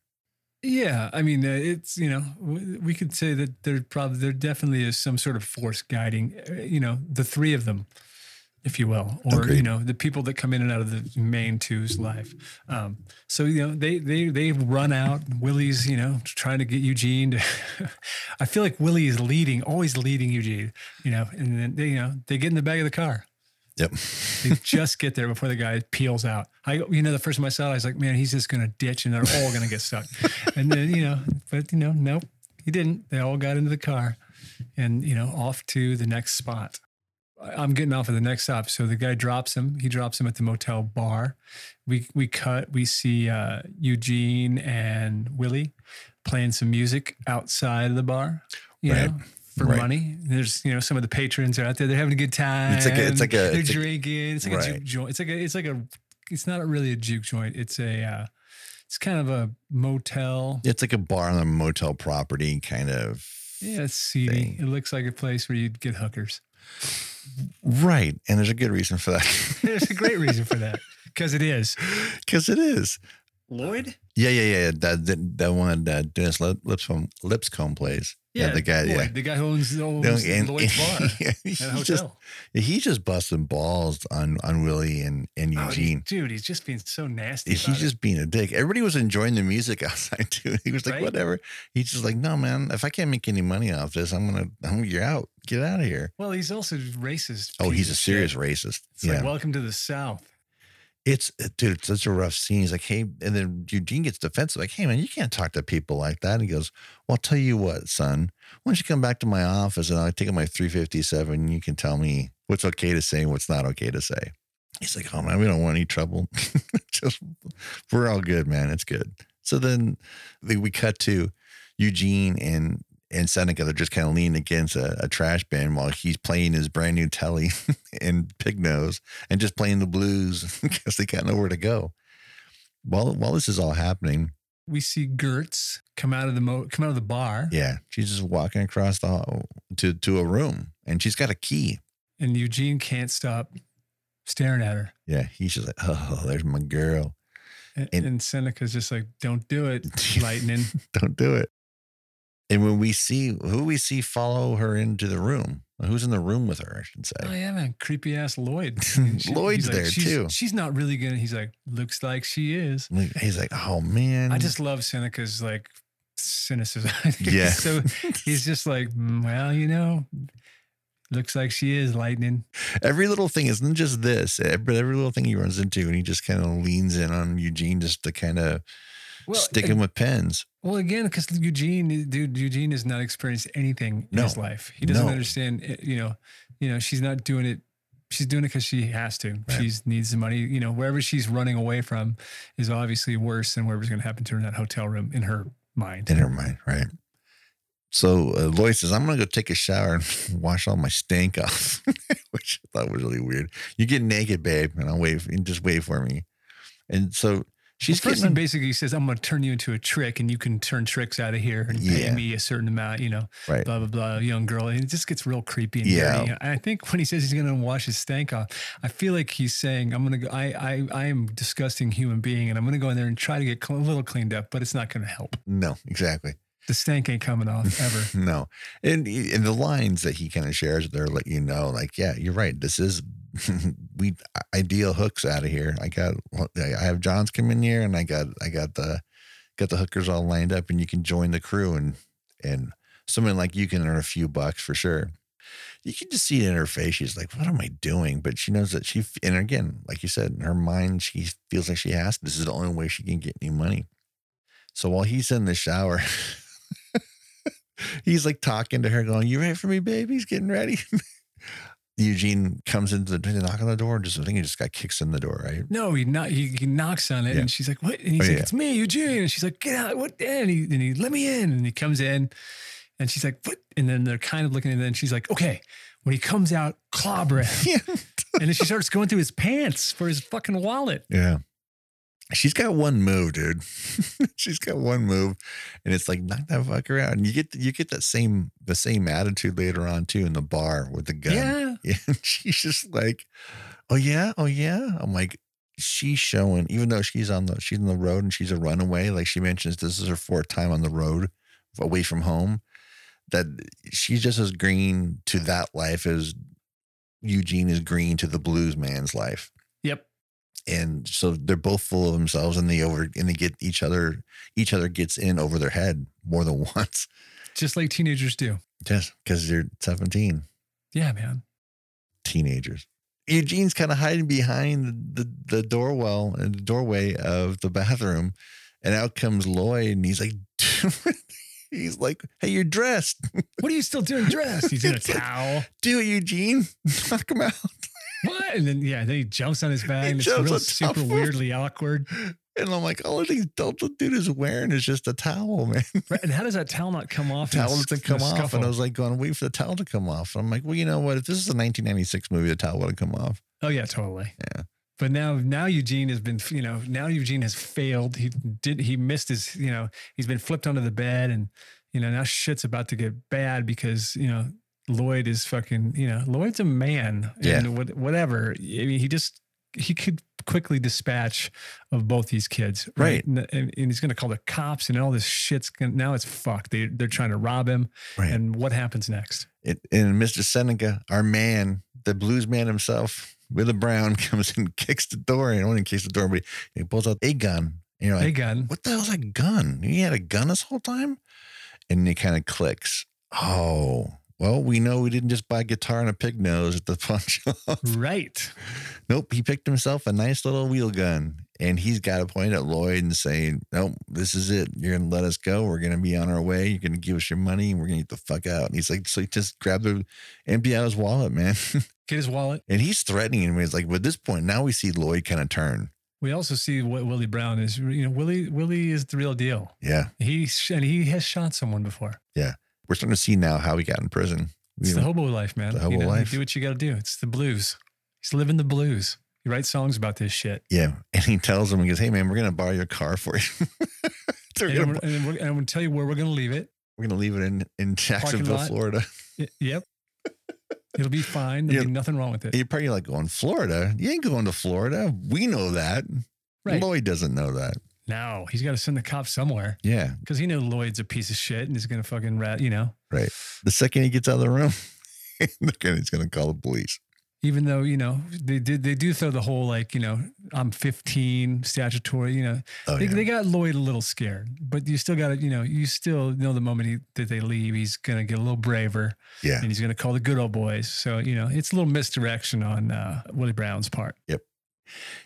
Yeah, I mean, uh, it's you know, we could say that there probably there definitely is some sort of force guiding, uh, you know, the three of them, if you will, or you know, the people that come in and out of the main two's life. Um, so you know, they they they run out. Willie's you know trying to get Eugene to. I feel like Willie is leading, always leading Eugene, you know, and then they you know they get in the back of the car. Yep. They just get there before the guy peels out. I, you know, the first time I saw it, I was like, man, he's just going to ditch and they're all going to get stuck. And then, you know, but, you know, nope, he didn't. They all got into the car and, you know, off to the next spot. I'm getting off at the next stop. So the guy drops him. He drops him at the motel bar. We, we cut, we see uh, Eugene and Willie playing some music outside of the bar, you Right. know, for Right. money. There's, you know, some of the patrons are out there. They're having a good time. It's like a- it's like a- They're it's drinking. It's like a juke joint. It's like a. It's like a. It's not really a juke joint. It's a. Uh, it's kind of a motel. It's like a bar on a motel property kind of. Yeah, it's seedy. Thing. It looks like a place where you'd get hookers. Right. And there's a good reason for that. There's a great reason for that because it is. Because it is. Lloyd. Yeah, yeah, yeah. That that, that one that Dennis Lip- Lipscomb Lipscomb plays. Yeah, the guy. Lloyd, yeah, the guy who owns, owns and- Lloyd's bar yeah, and he's hotel. just he's just busting balls on on Willie and and Oh, he- Eugene. dude, he's just being so nasty. he's about it. just being a dick. Everybody was enjoying the music outside too. He was like, Right? whatever. He's just like, no, man. If I can't make any money off this, I'm gonna. I'm you're out. Get out of here. Well, he's also racist. Oh, he's a serious shit. racist. It's yeah, like welcome to the South. It's eh, dude. It's such a rough scene. He's like, hey, and then Eugene gets defensive. Like, hey, man, you can't talk to people like that. And he goes, well, I'll tell you what, son. Why don't you come back to my office and I'll take my 357 and you can tell me what's okay to say and what's not okay to say. He's like, oh man, we don't want any trouble. Just we're all good, man. It's good. So then we cut to Eugene and and Seneca. They're just kind of leaning against a, a trash bin while he's playing his brand new telly and pig nose and just playing the blues because they got nowhere to go. While while this is all happening, We see Gertz come out of the mo- come out of the bar, yeah, she's just walking across the hall to to a room and she's got a key. and Eugene can't stop staring at her. Yeah, he's just like, oh, there's my girl. And, And- and Seneca's just like, don't do it, lightning. Don't do it. And when we see who we see follow her into the room, who's in the room with her, I should say. Oh yeah, man, creepy ass Lloyd. And she- Lloyd's like, there, she's, too. She's not really gonna. He's like, looks like she is. He's like, oh man. I just love Seneca's like cynicism. Yeah. so he's just like, "Mm, well, you know, looks like she is lightning. every little thing isn't just this. Every, every little thing he runs into, and he just kind of leans in on Eugene just to kind of Well, stick him with pens. Well, again, because Eugene, dude, Eugene has not experienced anything in No. his life. He doesn't No. understand. eh, You know, you know, she's not doing it. She's doing it because she has to. Right. She needs the money. You know, wherever she's running away from is obviously worse than whatever's going to happen to her in that hotel room in her mind. In her mind, right? So uh, Lloyd says, I'm going to go take a shower and wash all my stank off, which I thought was really weird. You get naked, babe, and I'll wait, and just wait for me. And so she's first getting basically says, "I'm going to turn you into a trick, and you can turn tricks out of here and pay me a certain amount." You know, right. blah blah blah. Young girl, and it just gets real creepy and Yeah. dirty. I think when he says he's going to wash his stank off, I feel like he's saying, "I'm going to go. I I I am a disgusting human being, and I'm going to go in there and try to get cl- a little cleaned up, but it's not going to help. No, exactly. The stank ain't coming off ever." No. And, and the lines that he kind of shares there let you know, like, yeah, you're right. This is we ideal hooks out of here. I got I have John's come in here and I got I got the got the hookers all lined up and you can join the crew and and someone like you can earn a few bucks for sure. You can just see it in her face. She's like, "What am I doing?" But she knows that she, and again, like you said, in her mind, she feels like she has. This is the only way she can get any money. So while he's in the shower, he's like talking to her, going, "You ready for me, baby?" He's getting ready. Eugene comes into the they knock on the door, and just I think he just got kicks in the door, right? No, he not he, he knocks on it, Yeah. and she's like, "What?" And he's Oh, like, yeah. "It's me, Eugene." And she's like, "Get out!" What? And he and he let me in, and he comes in, and she's like, "What?" And then they're kind of looking, and then she's like, "Okay." When he comes out, clobbering, Yeah. and then she starts going through his pants for his fucking wallet. Yeah. She's got one move, dude. She's got one move, and it's like knock that fucker out. And you get you get that same the same attitude later on too in the bar with the gun. Yeah, Yeah, and she's just like, "Oh yeah, oh yeah." I'm like, she's showing, even though she's on the she's on the road and she's a runaway. Like she mentions, this is her fourth time on the road, away from home. That she's just as green to that life as Eugene is green to the blues man's life. And so they're both full of themselves, and they over and they get each other. Each other gets in over their head more than once, Just like teenagers do. just because they're seventeen. Yeah, man. teenagers. Eugene's kind of hiding behind the, the, doorwell and the doorway of the bathroom. And out comes Lloyd and he's like, he's like, hey, you're dressed. What are you still doing dressed? He's in a It's like- towel. Do it, Eugene. Knock him out. What? And then yeah, then he jumps on his back. And it's real super weirdly awkward. And I'm like, all these the dude is wearing is just a towel, man. Right, And how does that towel not come off? towel doesn't come off. scuffle? And I was like, going, wait for the towel to come off. I'm like, well, you know what? If this is a 1996 movie, the towel would have come off. Oh yeah, totally. Yeah. But now, now Eugene has been, you know, now Eugene has failed. He did, he missed his, you know, he's been flipped onto the bed, and you know now shit's about to get bad because you know Lloyd is fucking, you know, Lloyd's a man, Yeah. and what, whatever. I mean, he just he could quickly dispatch of both these kids, Right. And, and, and he's going to call the cops, and all this shit's gonna, now it's fucked. They they're trying to rob him, Right. and what happens next? It, and Mr. Seneca, our man, the blues man himself, Willie Brown, comes and kicks the door. And only kicks the door, but he pulls out a gun. And you're like, hey, gun. what the hell's a gun? He had a gun this whole time? And it kind of clicks. Oh, well, we know we didn't just buy a guitar and a pig nose at the pawn shop. Right. nope, he picked himself a nice little wheel gun. And he's got to point at Lloyd and say, Nope, this is it. You're going to let us go. We're going to be on our way. You're going to give us your money and we're going to get the fuck out. And he's like, So he just grabbed the empty out his wallet, man. Get his wallet. and he's threatening him. He's like, But at this point, now we see Lloyd kind of turn. We also see what Willie Brown is. You know, Willie Willie is the real deal. Yeah. He and he has shot someone before. We're starting to see now how he got in prison. It's You the know, hobo life, man. the you hobo know, you life. do what you got to do. It's the blues. He's living the blues. He writes songs about this shit. yeah. And he tells him, He goes, Hey, man, we're going to borrow your car for you. And, gonna- I'm, and, we're, and I'm to tell you where we're going to leave it. we're going to leave it in, in Jacksonville. Florida. Y- yep. It'll be fine. There'll Yeah. be nothing wrong with it. You're probably like going, Florida? You ain't going to Florida. We know that. Right. Lloyd doesn't know that. No, he's got to send the cops somewhere Yeah, because he knows Lloyd's a piece of shit and he's going to fucking rat, you know, right. The second he gets out of the room, he's going to call the police. even though, you know, they did, they do throw the whole like, you know, I'm 15 statutory, you know, Oh, they, yeah. they got Lloyd a little scared, but you still got to, you know, you still know the moment he, that they leave, he's going to get a little braver yeah. and he's going to call the good old boys. So, you know, it's a little misdirection on uh, Willie Brown's part. Yep.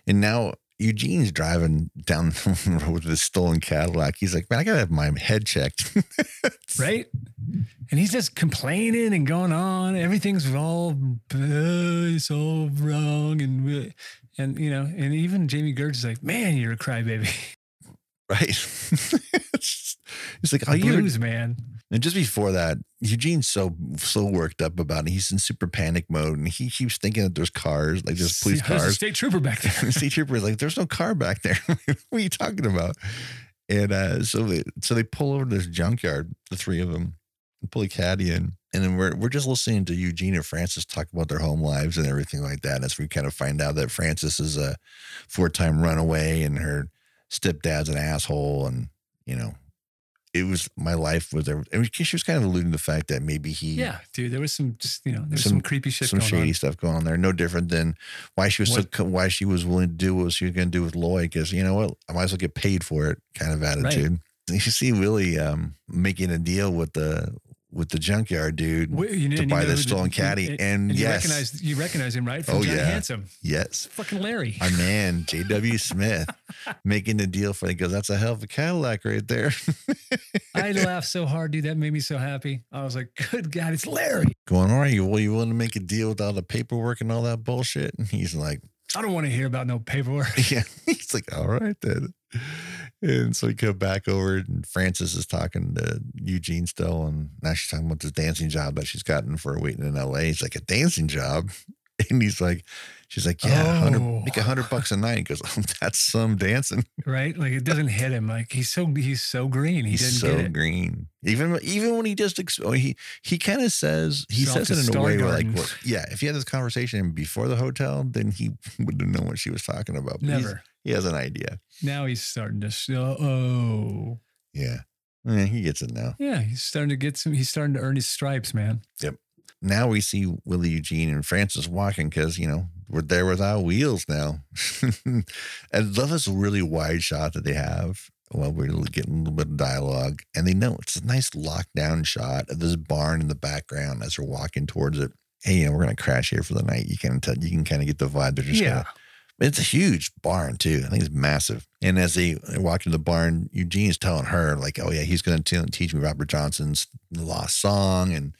And now Eugene's driving down the road with this stolen Cadillac. He's like, man, I got to have my head checked. right? And he's just complaining and going on. Everything's all uh, it's all wrong, and and you know, and even Jami Gertz is like, "Man, you're a crybaby, right? it's like, oh, you blues man." And just before that, Eugene's so so worked up about it. He's in super panic mode, and he keeps thinking that there's cars, like there's police See, there's a cars. state trooper back there. the state trooper is like, "There's no car back there. what are you talking about?" And uh, so they so they pull over to this junkyard, the three of them, and pull a caddy in, and then we're we're just listening to Eugene and Francis talk about their home lives and everything like that. As we kind of find out that Francis is a four time runaway, and her stepdad's an asshole, and you know. It was my life was there. I mean, she was kind of alluding to the fact that maybe he yeah, dude, there was some, just, you know, there's Some- some, creepy shit some shady on. stuff going on there. No different than why she was so What- co- why she was willing to do what she was going to do with Lloyd because you know what I might as well get paid for it kind of attitude. You see Willie um, making a deal with the with the junkyard dude Wait, you to you buy the stolen caddy, and, and you yes, recognize you recognize him right from Oh, Johnny yeah. Handsome. yes, fucking Larry. our man J.W. Smith making the deal for. He goes, "That's a hell of a Cadillac right there." I laughed so hard, dude. That made me so happy. I was like, "Good God, it's Larry." Going, all right, well, you willing to make a deal with all the paperwork and all that bullshit? And he's like, I don't want to hear about no paperwork. Yeah. He's like, all right then. And so he come back over and Francis is talking to Eugene still. And now she's talking about this dancing job that she's gotten for waiting in LA. He's like, a dancing job? And he's like, she's like, yeah, Oh. 100, make a hundred bucks a night. He goes, oh, that's some dancing. right? Like it doesn't hit him. Like he's so he's so green. He He's didn't so get it. green. Even even when he just ex- oh, he he kind of says he says it in a way where like what, yeah if he had this conversation before the hotel then he wouldn't know what she was talking about. But Never. He has an idea. Now he's starting to show. Oh, Yeah. Yeah, he gets it now. yeah. He's starting to get some. He's starting to earn his stripes, man. Yep. Now we see Willie Eugene and Francis walking because you know we're there without wheels now. I love this really wide shot that they have while we're getting a little bit of dialogue, and they know it's a nice lockdown shot of this barn in the background as they're walking towards it. Hey, you know, we're gonna crash here for the night. You can tell, you can kind of get the vibe. They're just Yeah. gonna. It's a huge barn too. I think it's massive. And as they walk into the barn, Eugene's telling her like, "Oh yeah, he's going to teach me Robert Johnson's lost song, and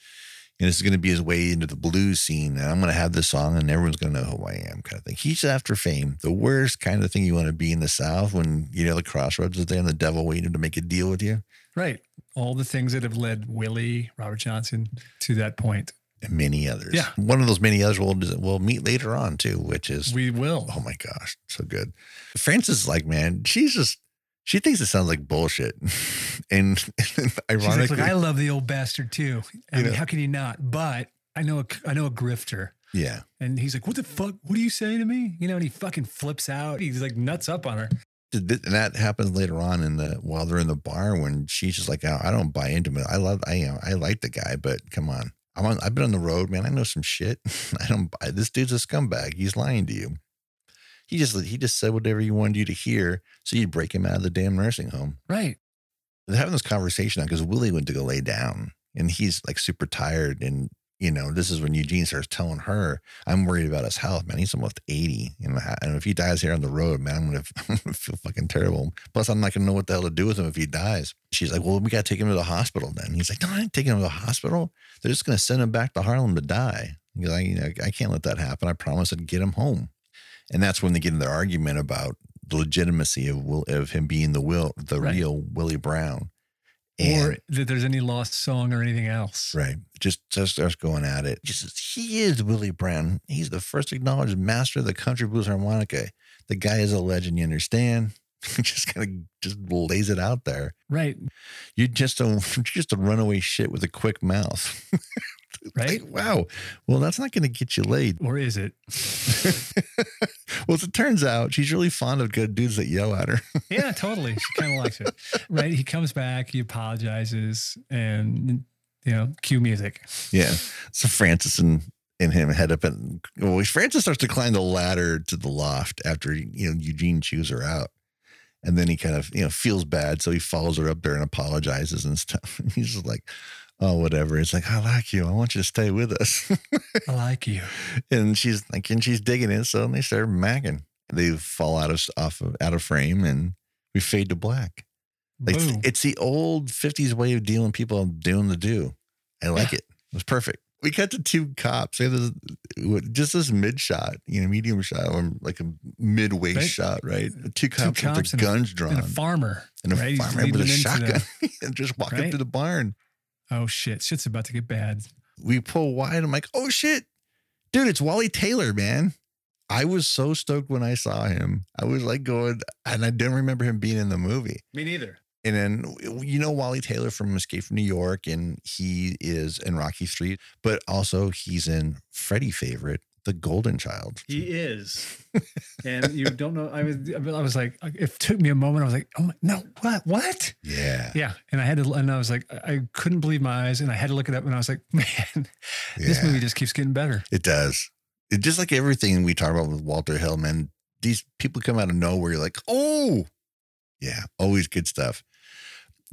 and this is going to be his way into the blues scene. And I'm going to have this song, and everyone's going to know who I am, kind of thing. He's after fame. The worst kind of thing you want to be in the South when you know the crossroads is there and the devil waiting to make a deal with you. Right. All the things that have led Willie Robert Johnson to that point. And many others. Yeah. One of those many others we'll, we'll meet later on too, which is We will. oh my gosh, so good. Frances is like, man, she's just she thinks it sounds like bullshit. and, like, ironically, Look, I love the old bastard too. I mean, know. how can you not? But I know a, I know a grifter. yeah. And he's like, "What the fuck? What are you saying to me?" You know, and he fucking flips out. He's like nuts up on her. And that happens later on in the while they're in the bar when she's just like, oh, I don't buy into it. I love, I you know, I like the guy, but come on, I'm on. I've been on the road, man. I know some shit. I don't buy this dude's a scumbag. He's lying to you. He just he just said whatever he wanted you to hear, so you'd break him out of the damn nursing home. Right. They're having this conversation now because Willie went to go lay down, and he's like super tired, and you know this is when Eugene starts telling her, "I'm worried about his health, man. He's almost 80, and, and if he dies here on the road, man, I'm gonna, I'm gonna feel fucking terrible. Plus, I'm not gonna know what the hell to do with him if he dies." She's like, "Well, we gotta take him to the hospital then." He's like, "No, I ain't taking him to the hospital. They're just gonna send him back to Harlem to die." He's like, you know, "I can't let that happen. I promise I'd get him home." And that's when they get in their argument about the legitimacy of Will of him being the will the Right. real Willie Brown. or that there's any lost song or anything else. Right. Just, just starts going at it. Just says, he is Willie Brown. He's the first acknowledged master of the country blues harmonica. The guy is a legend, you understand? just kind of just lays it out there. Right. You just don't just a runaway shit with a quick mouth. Right? Wow. Well, that's not going to get you laid. Or is it? well, as it turns out, she's really fond of good dudes that yell at her. Yeah, totally. She kind of likes it. Right. He comes back, he apologizes, and, you know, cue music. yeah. So Francis and, and him head up and well, Francis starts to climb the ladder to the loft after you know Eugene chews her out. And then he kind of, you know, feels bad. So he follows her up there and apologizes and stuff. And he's just like, oh, whatever. It's like, I like you. I want you to stay with us. I like you. and she's like, and she's digging it. So they start macking. They fall out of off of out of frame, and we fade to black. Like it's, it's the old '50s way of dealing people doing the do. I like Yeah. it. It was perfect. We cut to two cops. They have this, just this mid shot, you know, medium shot, or like a mid waist Right. shot, right? Two cops, cops with their a- guns drawn And a farmer. and a right? Farmer with a leading them into shotgun and just walk up Right? to the barn. Oh shit. Shit's about to get bad. we pull wide. I'm like, oh shit, dude, it's Wally Taylor, man. I was so stoked when I saw him. I was like going, and I didn't remember him being in the movie. Me neither. And then you know Wally Taylor from Escape from New York, and he is in Rocky Three, but also he's in Freddy favorite, The Golden Child. He is. and you don't know. I was I was like, it took me a moment. I was like, oh my, no, what? What? Yeah, Yeah. And I had to, and I was like, I couldn't believe my eyes. And I had to look it up and I was like, man, this movie just keeps getting better. it does. It just like everything we talk about with Walter Hill, man. These people come out of nowhere. You're like, oh, yeah, always good stuff.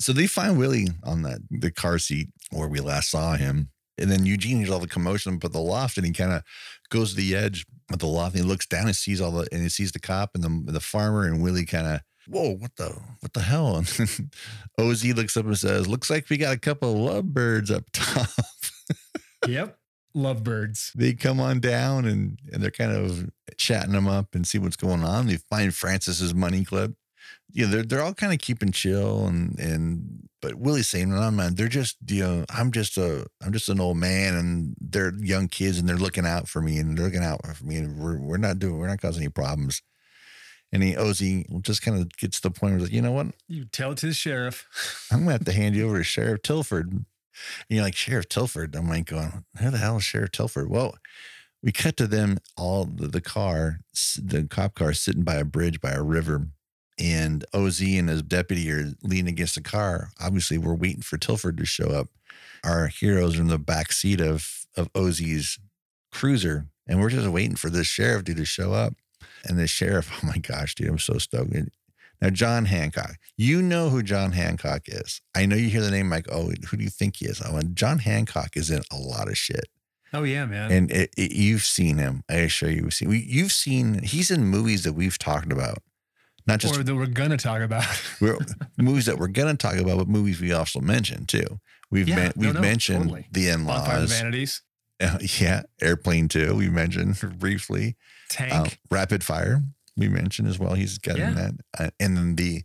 So they find Willie on the, the car seat where we last saw him. And then Eugene hears all the commotion at the loft and he kind of goes to the edge of the loft and he looks down and sees all the and he sees the cop and the the farmer and Willie kind of whoa what the what the hell and Oz looks up and says looks like we got a couple of lovebirds up top Yep. Lovebirds. they come on down and and they're kind of chatting them up and see what's going on. They find Francis's money clip. Yeah, they're they're all kind of keeping chill and and but Willie's saying, "No, man, they're just you know, I'm just a I'm just an old man and they're young kids and they're looking out for me and they're looking out for me and we're we're not doing we're not causing any problems." And he Ozzy just kind of gets to the point where he's like, you know what? You tell it to the sheriff. I'm gonna have to hand you over to Sheriff Tilford. And you're like, Sheriff Tilford. I'm like going, who the hell is Sheriff Tilford? Well, we cut to them all the, the car, the cop car sitting by a bridge by a river. And OZ and his deputy are leaning against the car. Obviously, we're waiting for Tilford to show up. Our heroes are in the back seat of of OZ's cruiser, and we're just waiting for this sheriff dude to show up. And the sheriff, oh my gosh, dude, I'm so stoked. Now, John Hancock, you know who John Hancock is. I know you hear the name like, oh, who do you think he is? Oh, and John Hancock is in a lot of shit. Oh yeah, man. And it, it, you've seen him. I assure you, you've seen, we, you've seen, he's in movies that we've talked about. Not just or that we're gonna talk about. movies that we're to talk about, but movies we also mentioned too. We've Yeah, men- we've no, mentioned totally. the in Bonfire of the laws. Vanities. yeah, Airplane 2, we mentioned briefly. Tank. Um, Rapid Fire, we mentioned as well. He's got in Yeah. that. Uh, and then the,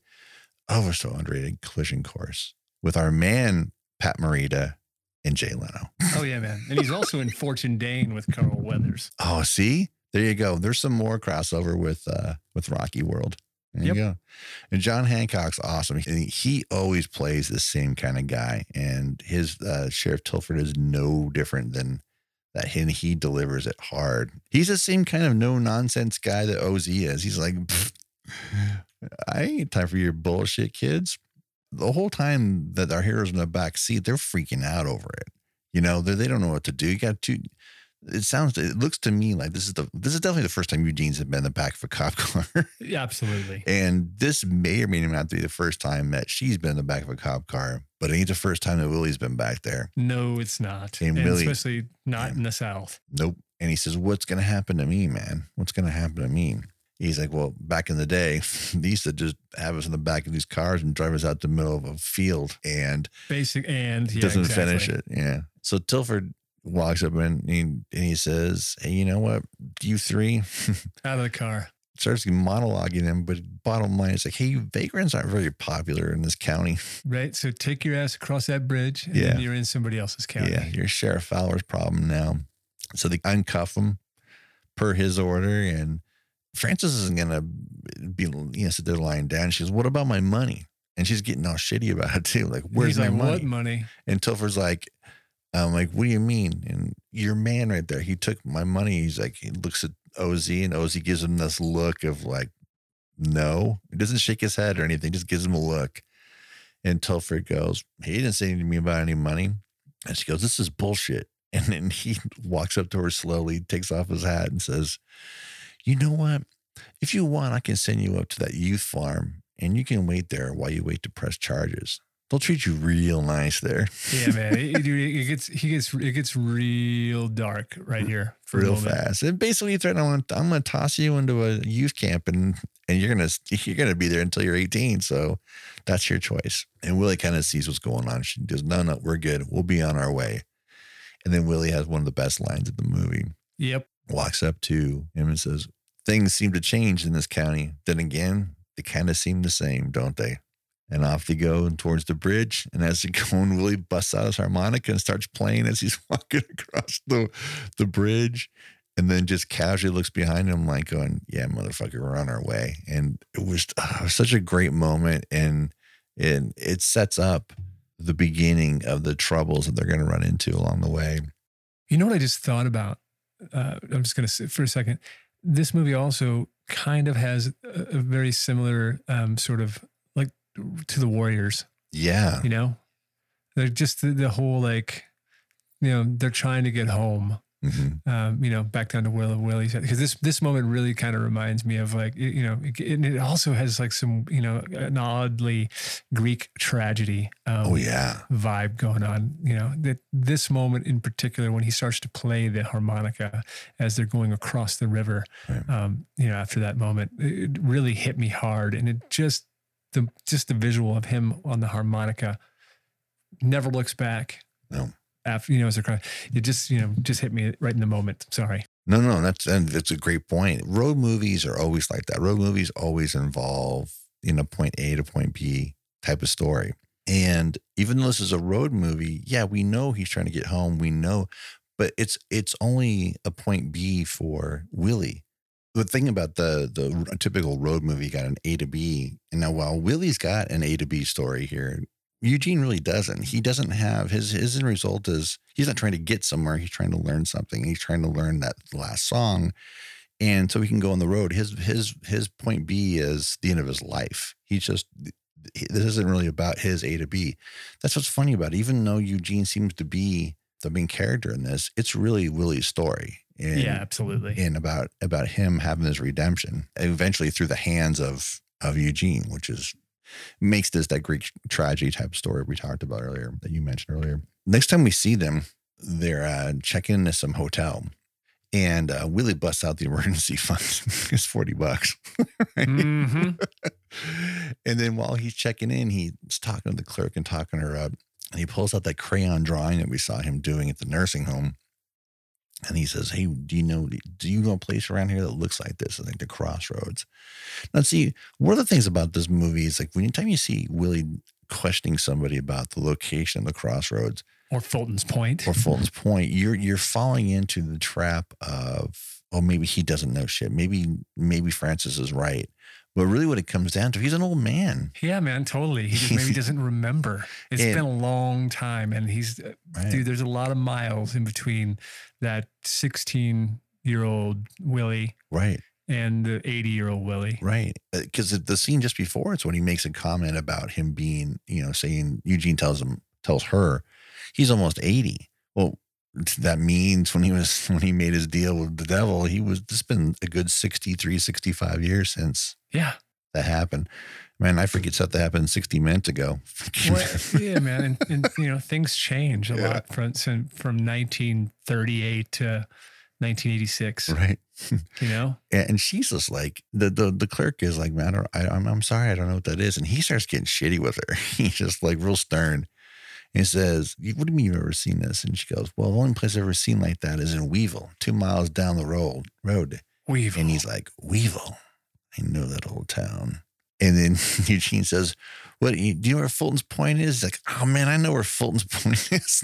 oh, we're so underrated collision course with our man, Pat Morita and Jay Leno. oh yeah, man. And he's also in Fortune Dane with Carl Weathers. Oh, see, there you go. There's some more crossover with uh with Rocky World. There Yep. you go. And John Hancock's awesome. He, he always plays the same kind of guy, and his uh, Sheriff Tilford is no different than that. And he delivers it hard. He's the same kind of no nonsense guy that Oz is. He's like, I ain't time for your bullshit, kids. The whole time that our heroes in the back seat, they're freaking out over it. You know, they they don't know what to do. You got two. It sounds. It looks to me like this is the. This is definitely the first time Eugene's been in the back of a cop car. Yeah, absolutely. And this may or may not be the first time that she's been in the back of a cop car, but it ain't the first time that Willie's been back there. No, it's not. And And really- especially not in the South. Nope. And he says, What's to happen to me, man? What's to happen to me? He's like, Well, back in the day, they used to just have us in the back of these cars and drive us out the middle of a field and Basic and yeah, doesn't exactly. finish it. Yeah. So Tilford walks up and he, and he says, Hey, you know what? You three Out of the car. starts monologuing them, but bottom line is like, Hey, vagrants aren't very popular in this county. Right. So take your ass across that bridge and Yeah. you're in somebody else's county. Yeah, you're Sheriff Fowler's problem now. So they uncuff him per his order, and Francis isn't gonna be you know sit there lying down. She goes, "What about my money?" And she's getting all shitty about it too. Like, where's He's my like, money? what money? And Tilford's like, I'm like, what do you mean? And your man right there, he took my money. He's like, he looks at OZ and OZ gives him this look of like, no. He doesn't shake his head or anything, just gives him a look. And Tilford goes, he didn't say anything to me about any money. And she goes, this is bullshit. And then he walks up to her slowly, takes off his hat and says, you know what? If you want, I can send you up to that youth farm and you can wait there while you wait to press charges. They'll treat you real nice there. Yeah, man. It, dude, it gets he gets it gets real dark right here for real fast. And basically threatened, I'm gonna, I'm gonna toss you into a youth camp and and you're gonna you're gonna be there until you're 18. So that's your choice. And Willie kind of sees what's going on. She goes, No, no, we're good. We'll be on our way. And then Willie has one of the best lines of the movie. Yep. Walks up to him and says, Things seem to change in this county. Then again, they kind of seem the same, don't they? And off they go towards the bridge. And as they go, and Willie busts out his harmonica and starts playing as he's walking across the, the bridge. And then just casually looks behind him, like going, Yeah, motherfucker, we're on our way. And it was, ah, it was such a great moment. And, and it sets up the beginning of the troubles that they're going to run into along the way. You know what I just thought about? Uh, I'm just going to sit for a second. This movie also kind of has a, a very similar um, sort of to the Warriors. Yeah. You know, they're just the, the whole like, you know, they're trying to get home. Mhm. Um, you know, back down to Will Willie's because this this moment really kind of reminds me of like you know, it, and it also has like some you know an oddly Greek tragedy. Um, Oh, yeah. vibe going on. You know, that this moment in particular, when he starts to play the harmonica as they're going across the river, Right. um, you know, after that moment, it really hit me hard. And it just, the, just the visual of him on the harmonica never looks back. No. After, you know, as they're crying, it just, you know, just hit me right in the moment. Sorry. No, no, that's and that's a great point. Road movies are always like that. Road movies always involve you know point A to point B type of story. And even though this is a road movie, yeah, we know he's trying to get home. We know, but it's it's only a point B for Willie. The thing about the the typical road movie got an A to B, and now while Willie's got an A to B story here, Eugene really doesn't. He doesn't have his his end result is he's not trying to get somewhere. He's trying to learn something. He's trying to learn that last song, and so he can go on the road. His his his point B is the end of his life. He's just this isn't really about his A to B. That's what's funny about it. Even though Eugene seems to be the main character in this, it's really Willie's story. And, yeah, absolutely. and about about him having his redemption eventually through the hands of of Eugene, which is makes this that Greek tragedy type story we talked about earlier that you mentioned earlier. Next time we see them, they're uh, checking into some hotel, and uh, Willie busts out the emergency fund. it's forty bucks. hmm and then while he's checking in, he's talking to the clerk and talking her up. And he pulls out that crayon drawing that we saw him doing at the nursing home. And he says, Hey, do you know, do you know a place around here that looks like this? I think the crossroads. Now, see, one of the things about this movie is like anytime you see Willie questioning somebody about the location of the crossroads Or Fulton's Point. or Fulton's Point, you're you're falling into the trap of, oh, maybe he doesn't know shit. Maybe, maybe Francis is right. But really what it comes down to, he's an old man. Yeah, man, totally. He just maybe doesn't remember. It's And- been a long time, and he's uh, Right. dude. There's a lot of miles in between that 16 year old Willie Right. and the 80 year old Willie. Right. Because the scene just before it's when he makes a comment about him being, you know, saying Eugene tells him, tells her he's almost 80. Well, that means when he was, when he made his deal with the devil, he was, it's been a good 63, 65 years since Yeah, that happened. Man, I forget stuff that happened 60 minutes ago. well, yeah, man, and, and you know things change a Yeah. lot from from from 1938 to 1986. right. You know, And and she's just like the the the clerk is like, man, I, I'm I'm sorry, I don't know what that is. And he starts getting shitty with her. He's just like real stern. He says, "What do you mean you've ever seen this?" And she goes, "Well, the only place I've ever seen like that is in Weevil, two miles down the road." Road. Weevil. And he's like, "Weevil, I know that old town." And then Eugene says, "What? you- Do you know where Fulton's Point is?" He's like, "Oh man, I know where Fulton's Point is."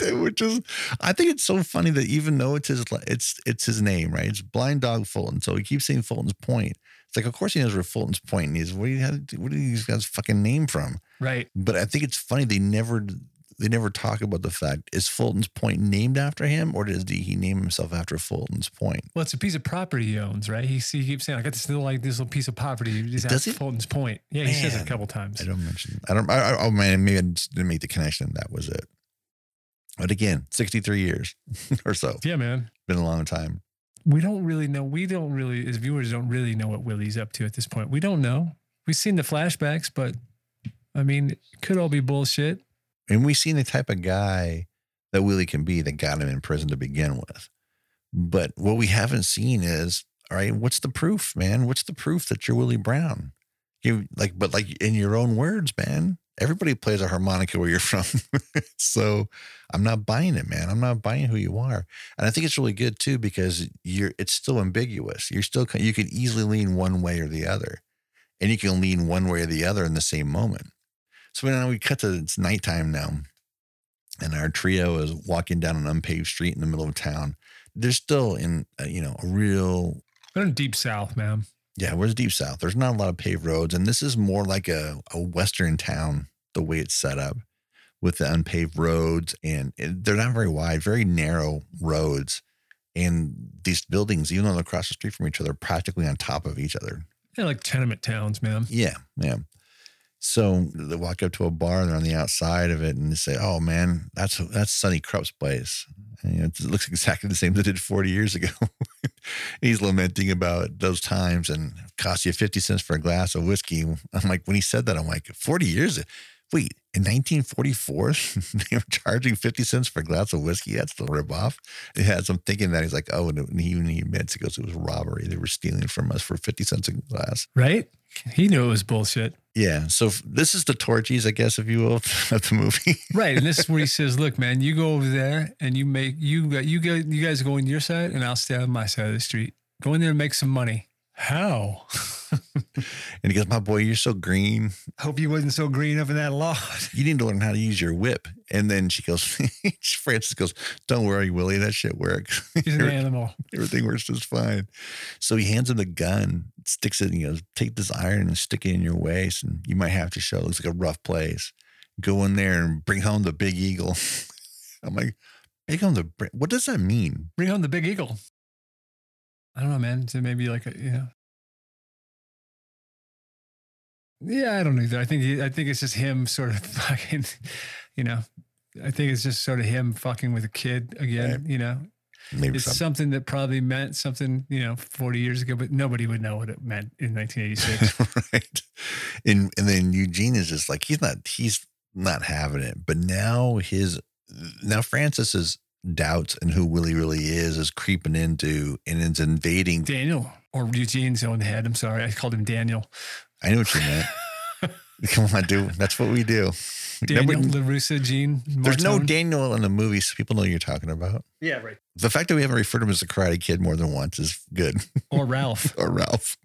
Which is, I think it's so funny that even though it's his, it's it's his name, right? It's Blind Dog Fulton, so he keeps saying Fulton's Point. It's like, of course he knows where Fulton's Point is. Where do you have? Where do these guys fucking name from? right. But I think it's funny they never they never talk about the fact is Fulton's Point named after him, or does he name himself after Fulton's Point? Well, it's a piece of property he owns, right? He, he keeps saying, I got this little, like this little piece of property. He's Does he? Fulton's Point. Yeah, he says it a couple times. I don't mention. I don't. I, I, oh man, maybe I just didn't make the connection. That was it. But again, sixty-three years or so. Yeah, man. Been a long time. We don't really know. We don't really, as viewers, don't really know what Willie's up to at this point. We don't know. We've seen the flashbacks, but I mean, it could all be bullshit. And we've seen the type of guy that Willie can be that got him in prison to begin with. But what we haven't seen is, all right, what's the proof, man? What's the proof that you're Willie Brown? You like, but like in your own words, man, everybody plays a harmonica where you're from. so I'm not buying it, man. I'm not buying who you are. And I think it's really good too, because you're, it's still ambiguous. You're still, you can easily lean one way or the other and you can lean one way or the other in the same moment. So now we cut to it's nighttime now, and our trio is walking down an unpaved street in the middle of town. They're still in, uh, you know, a real We're in deep south, man. Yeah. Where's deep south? There's not a lot of paved roads, and this is more like a a western town the way it's set up with the unpaved roads, and it- they're not very wide, very narrow roads. And these buildings, even though they're across the street from each other, are practically on top of each other. They're like tenement towns, man. Yeah, yeah. So they walk up to a bar and they're on the outside of it and they say, "Oh man, that's that's Sonny Krupp's place." You know, it looks exactly the same as it did 40 years ago. He's lamenting about those times and cost you 50 cents for a glass of whiskey. I'm like, when he said that, I'm like, 40 years? Wait, in 1944, they were charging 50 cents for a glass of whiskey? That's the ripoff. Yeah, so I'm thinking that he's like, oh, and he, when he admits, he goes, it was robbery. They were stealing from us for 50 cents a glass. Right? He knew it was bullshit. Yeah. So this is the Torchies, I guess, if you will, of the movie. Right. And this is where he says, look, man, you go over there and you make, you, got- you, go, you guys go on your side and I'll stay on my side of the street. Go in there and make some money. How? and he goes, My boy, you're so green. Hope you wasn't so green up in that lot. You need to learn how to use your whip. And then she goes, Frances goes, Don't worry, Willie, that shit works. He's an animal. Everything works just fine. So he hands him the gun, sticks it, and he goes, Take this iron and stick it in your waist. And you might have to show it looks like a rough place. Go in there and bring home the big eagle. I'm like, Bring home the, what does that mean? Bring home the big eagle. I don't know, man. So maybe like a, you know. Yeah, I don't know either. I think he- I think it's just him sort of fucking, you know. I think it's just sort of him fucking with a kid again. You know, Maybe it's something. something that probably meant something, you know, forty years ago, but nobody would know what it meant in 1986. right. And and then Eugene is just like he's not he's not having it. But now his now Frances's doubts and who Willie really is is creeping into and is invading. Daniel or Eugene's own head. I'm sorry, I called him Daniel. I know what you meant. Come on, dude. That's what we do. Daniel Nobody- LaRusso, Gene. there's no Daniel in the movie, so people know who you're talking about. Yeah, right. The fact that we haven't referred to him as the Karate Kid more than once is good. Or Ralph. or Ralph.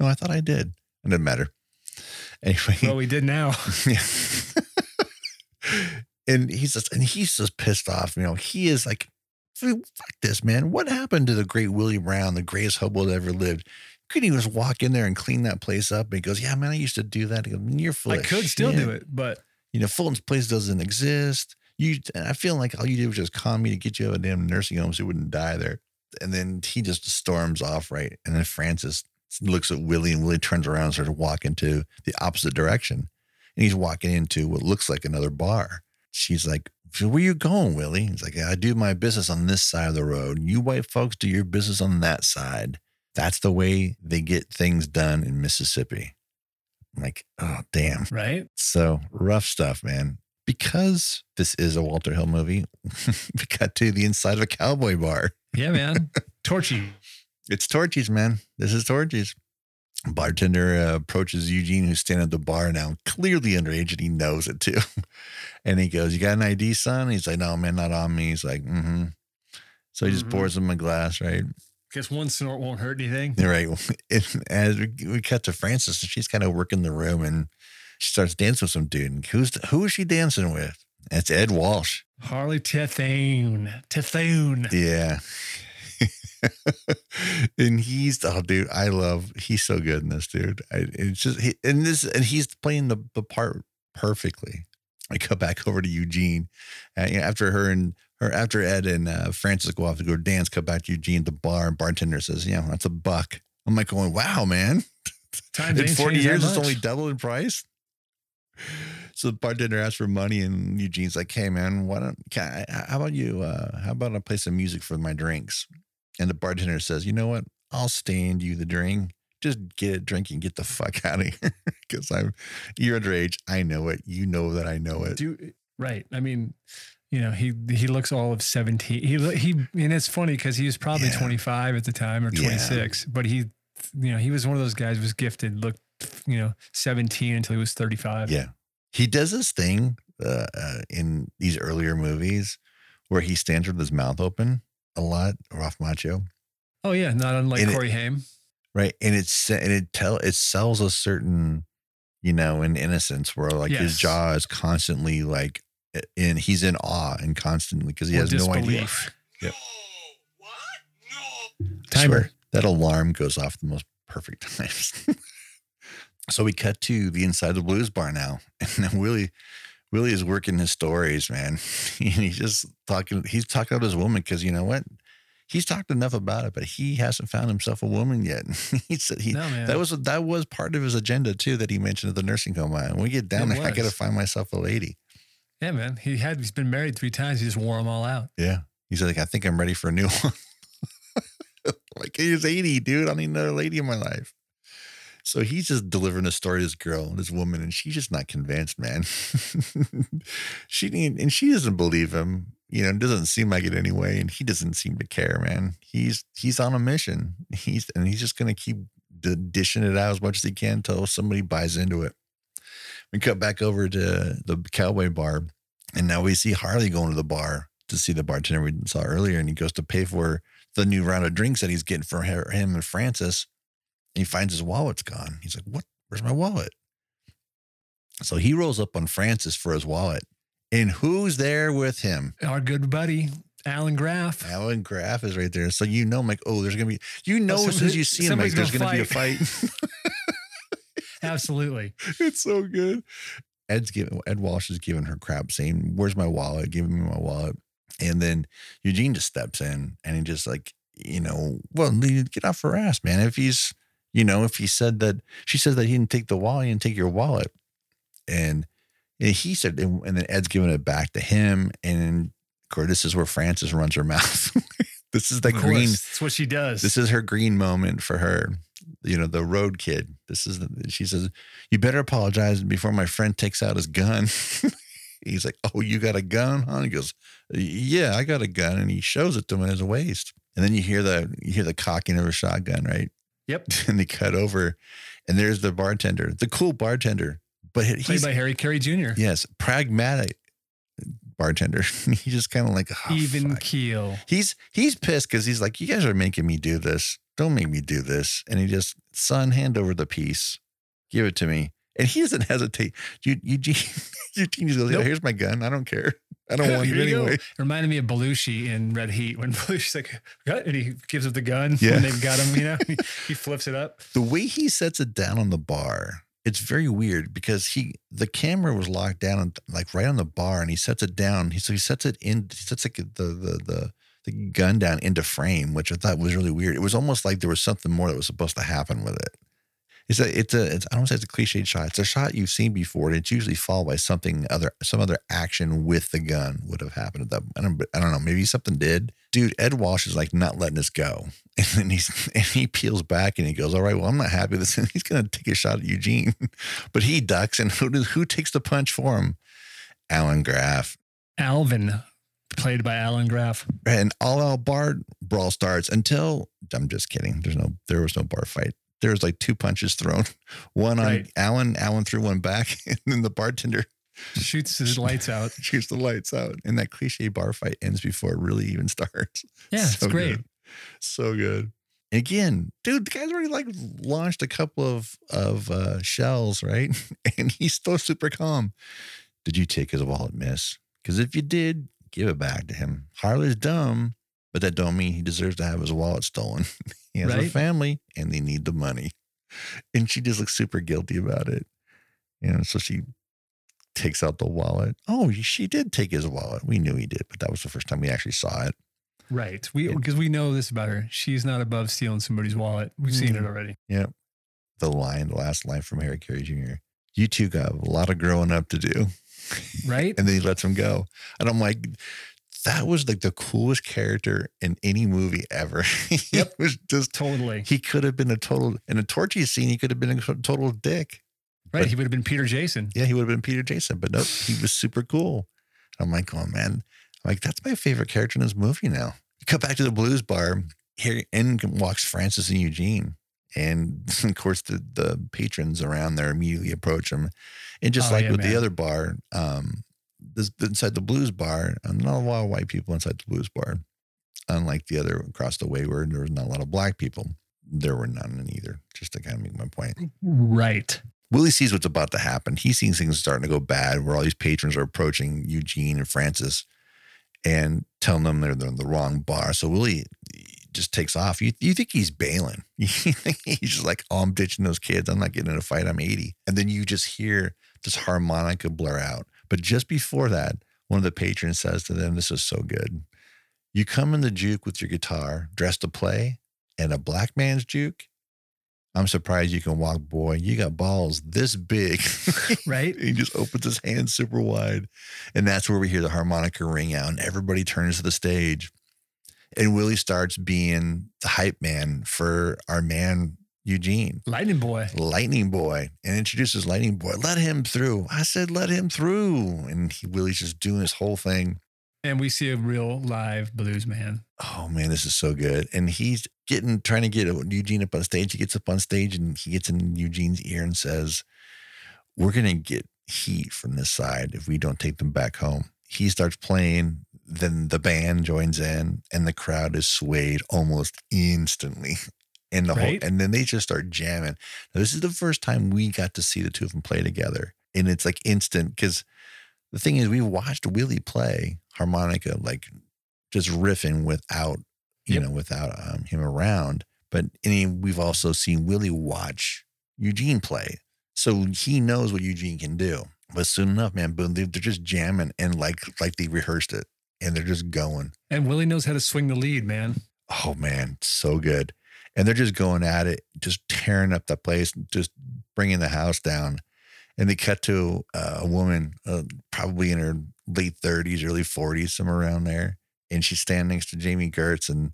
No, I thought I did. It didn't matter. Anyway. well, we did now. Yeah. and he's just and he's just pissed off. You know, he is like, fuck this, man. What happened to the great Willie Brown, the greatest hobo that ever lived? Couldn't he just walk in there and clean that place up? And he goes, Yeah, man, I used to do that. He goes, You're full I could still do it, but You know, Fulton's place doesn't exist. You I feel like all you did was just con me to get you out of a damn nursing home so you wouldn't die there. And then he just storms off, right? And then Frances looks at Willie and Willie turns around and starts walking to the opposite direction. And he's walking into what looks like another bar. She's like, "So Where you going, Willie? He's like, I do my business on this side of the road. You white folks do your business on that side. That's the way they get things done in Mississippi. I'm like, oh, damn. right? So rough stuff, man. Because this is a Walter Hill movie, we got to the inside of a cowboy bar. Yeah, man. Torchy. It's Torchies, man. This is Torchies. Bartender uh, approaches Eugene, who's standing at the bar now, clearly underage, and he knows it too. And he goes, "You got an ID, son?" He's like, "No, man, not on me." He's like, "Mm-hmm." So he just Mhm. pours him a glass, right? Guess one snort won't hurt anything. Right. And as we, we cut to Frances, and she's kind of working the room, and she starts dancing with some dude. And who's who is she dancing with? It's Ed Walsh. Harley Terhune. Terhune. Yeah. and he's oh dude, I love he's so good in this dude. I, it's just he, and this and he's playing the, the part perfectly. I go back over to Eugene uh, you know, after her and her after Ed and uh, Frances go off to go dance. Come back to Eugene at the bar. And bartender says, "Yeah, that's a buck." I'm like going, "Wow, man! Times in 40 years, it's only doubled in price." So the bartender asks for money, and Eugene's like, "Hey, man, why don't? Can I, how about you? Uh, how about I play some music for my drinks?" And the bartender says, "You know what? I'll stand you the drink. Just get a drink and get the fuck out of here. Because I'm you're underage. I know it. You know that I know it. Do right. I mean, you know, he he looks all of 17. He he and it's funny because he was probably Yeah. 25 at the time or Yeah. 26, but he you know, he was one of those guys who was gifted, looked, you know, 17 until he was 35. Yeah. He does this thing uh, uh, in these earlier movies where he stands with his mouth open a lot, Ralph Macchio, Oh yeah, not unlike And it- Corey Haim. right? And it's and it tell it sells a certain, you know, an innocence where like his jaw is constantly like, and he's in awe and constantly because he or has no idea. disbelief. Yep. I Timer. swear, that alarm goes off the most perfect times. so we cut to the inside of the blues bar now. And then Willie Willie is working his stories, man. and he's just talking, he's talking about his woman because you know what? He's talked enough about it, but he hasn't found himself a woman yet. he said he No, that was that was part of his agenda too that he mentioned at the nursing home. When we get down It there, I gotta find myself a lady. yeah, man. He had he's been married three times. He just wore them all out. Yeah. He's like, I think I'm ready for a new one. like he's 80, dude. I need another lady in my life. So he's just delivering a story to this girl, this woman, and she's just not convinced, man. she and she doesn't believe him. You know, it doesn't seem like it anyway, and he doesn't seem to care, man. He's he's on a mission. He's and he's just gonna keep dishing it out as much as he can until somebody buys into it. We cut back over to the cowboy bar, and now we see Harley going to the bar to see the bartender we saw earlier, and he goes to pay for the new round of drinks that he's getting for her, him and Frances. He finds his wallet's gone. He's like, "What? Where's my wallet?" So he rolls up on Frances for his wallet, and who's there with him? Our good buddy Allan Graf. Allan Graf is right there. So you know, I'm like, oh, there's gonna be. You know, as soon as you see him, like, there's gonna be a fight. Absolutely. it's so good. Ed's giving Ed Walsh is giving her crap, saying, "Where's my wallet? Giving me my wallet." And then Eugene just steps in and he just like, you know, well, get off her ass, man. If he's, you know, if he said that she says that he didn't take the wallet, he didn't take your wallet, and, and he said, and, and then Ed's giving it back to him, and course, this is where Frances runs her mouth. this is the Of course, green. That's what she does. This is her green moment for her. You know, the road kid. This is the, she says, You better apologize before my friend takes out his gun. He's like, Oh, you got a gun? Huh? He goes, Yeah, I got a gun. And he shows it to him in his waist. And then you hear the you hear the cocking of a shotgun, right? Yep. And they cut over, and there's the bartender, the cool bartender. But Played he's by Harry Carey Jr. yes, pragmatic bartender. he's just kind of like "Oh, Even fuck." keel. He's he's pissed because he's like, you guys are making me do this. Don't make me do this. And he just, son, hand over the piece, give it to me. And he doesn't hesitate. You, Eugene, Eugene just goes, yeah, Nope. here's my gun. I don't care. I don't want Here it you go. anyway. Reminded me of Belushi in Red Heat when Belushi's like, "What?" and he gives up the gun Yeah. when they've got him. You know, he, he flips it up. The way he sets it down on the bar, it's very weird because he the camera was locked down on, like right on the bar, and he sets it down. He so he sets it in. He sets like the the the the gun down into frame, which I thought was really weird. It was almost like there was something more that was supposed to happen with it. It's a, it's a, it's, I don't say it's a cliched shot. It's a shot you've seen before, and it's usually followed by something other, some other action with the gun would have happened at that. I don't, I don't know. Maybe something did. Dude, Ed Walsh is like not letting us go, and then he's and he peels back and he goes, "All right, well, I'm not happy with this." And he's gonna take a shot at Eugene, but he ducks, and who does, who takes the punch for him? Allan Graf. Alvin, played by Allan Graf. and all out bar brawl starts until I'm just kidding. There's no there was no bar fight. There was like two punches thrown. One on Allan, Allan threw one back, and then the bartender Shoots his lights out. shoots the lights out. And that cliche bar fight ends before it really even starts. Yeah, it's great. good. So good. Again, dude, the guy's already like launched a couple of of uh, shells, right? And he's still super calm. Did you take his wallet, miss? Because if you did, give it back to him. Harley's dumb, but that don't mean he deserves to have his wallet stolen. he has a family and they need the money. And she just looks super guilty about it. And so she takes out the wallet. Oh, she did take his wallet. We knew he did, but that was the first time we actually saw it. Right. We because we know this about her. She's not above stealing somebody's wallet. We've seen it Mm. already. Yep. The line, the last line from Harry Carey Jr. You two got a lot of growing up to do. Right? and then he lets him go. And I'm like, that was like the coolest character in any movie ever. he Yep. was just totally. he could have been a total in a Torchy scene, he could have been a total dick. Right. but- he would have been Peter Jason. Yeah, he would have been Peter Jason, but nope, he was super cool. I'm like, oh man, I'm like that's my favorite character in this movie now. You cut back to the blues bar. Here in walks Frances and Eugene. And of course, the, the patrons around there immediately approach him. And just Oh, like yeah, with man. the other bar, um, this, inside the blues bar, uh, not a lot of white people inside the blues bar. Unlike the other across the way where there was not a lot of black people. There were none in either, just to kind of make my point. Right. Willie sees what's about to happen. He sees things starting to go bad where all these patrons are approaching Eugene and Frances and telling them they're, they're in the wrong bar. So Willie just takes off. You, you think he's bailing. He's just like, oh, I'm ditching those kids. I'm not getting in a fight. I'm 80. And then you just hear this harmonica blur out. But just before that, one of the patrons says to them, This is so good. You come in the juke with your guitar, dressed to play, and a black man's juke. I'm surprised you can walk, boy. You got balls this big. Right. he just opens his hands super wide. And that's where we hear the harmonica ring out, and everybody turns to the stage. And Willie starts being the hype man for our man, Eugene. Lightning Boy. Lightning Boy and introduces Lightning Boy. Let him through. I said, let him through. And he, Willie's just doing his whole thing. And we see a real live blues man. Oh man, this is so good. And he's getting trying to get Eugene up on stage. He gets up on stage and he gets in Eugene's ear and says, We're gonna get heat from this side if we don't take them back home. He starts playing, then the band joins in, and the crowd is swayed almost instantly. And the Right. whole and then they just start jamming. Now, this is the first time we got to see the two of them play together. And it's like instant because the thing is we've watched Willie play harmonica like just riffing without you Yep. know without um, him around but and we've also seen willie watch eugene play so he knows what eugene can do but soon enough man boom they- they're just jamming and like like they rehearsed it and they're just going And Willie knows how to swing the lead, man. oh man so good and they're just going at it just tearing up the place just bringing the house down. And they cut to a woman uh, probably in her late 30s early 40s somewhere around there. And she's standing next to Jami Gertz and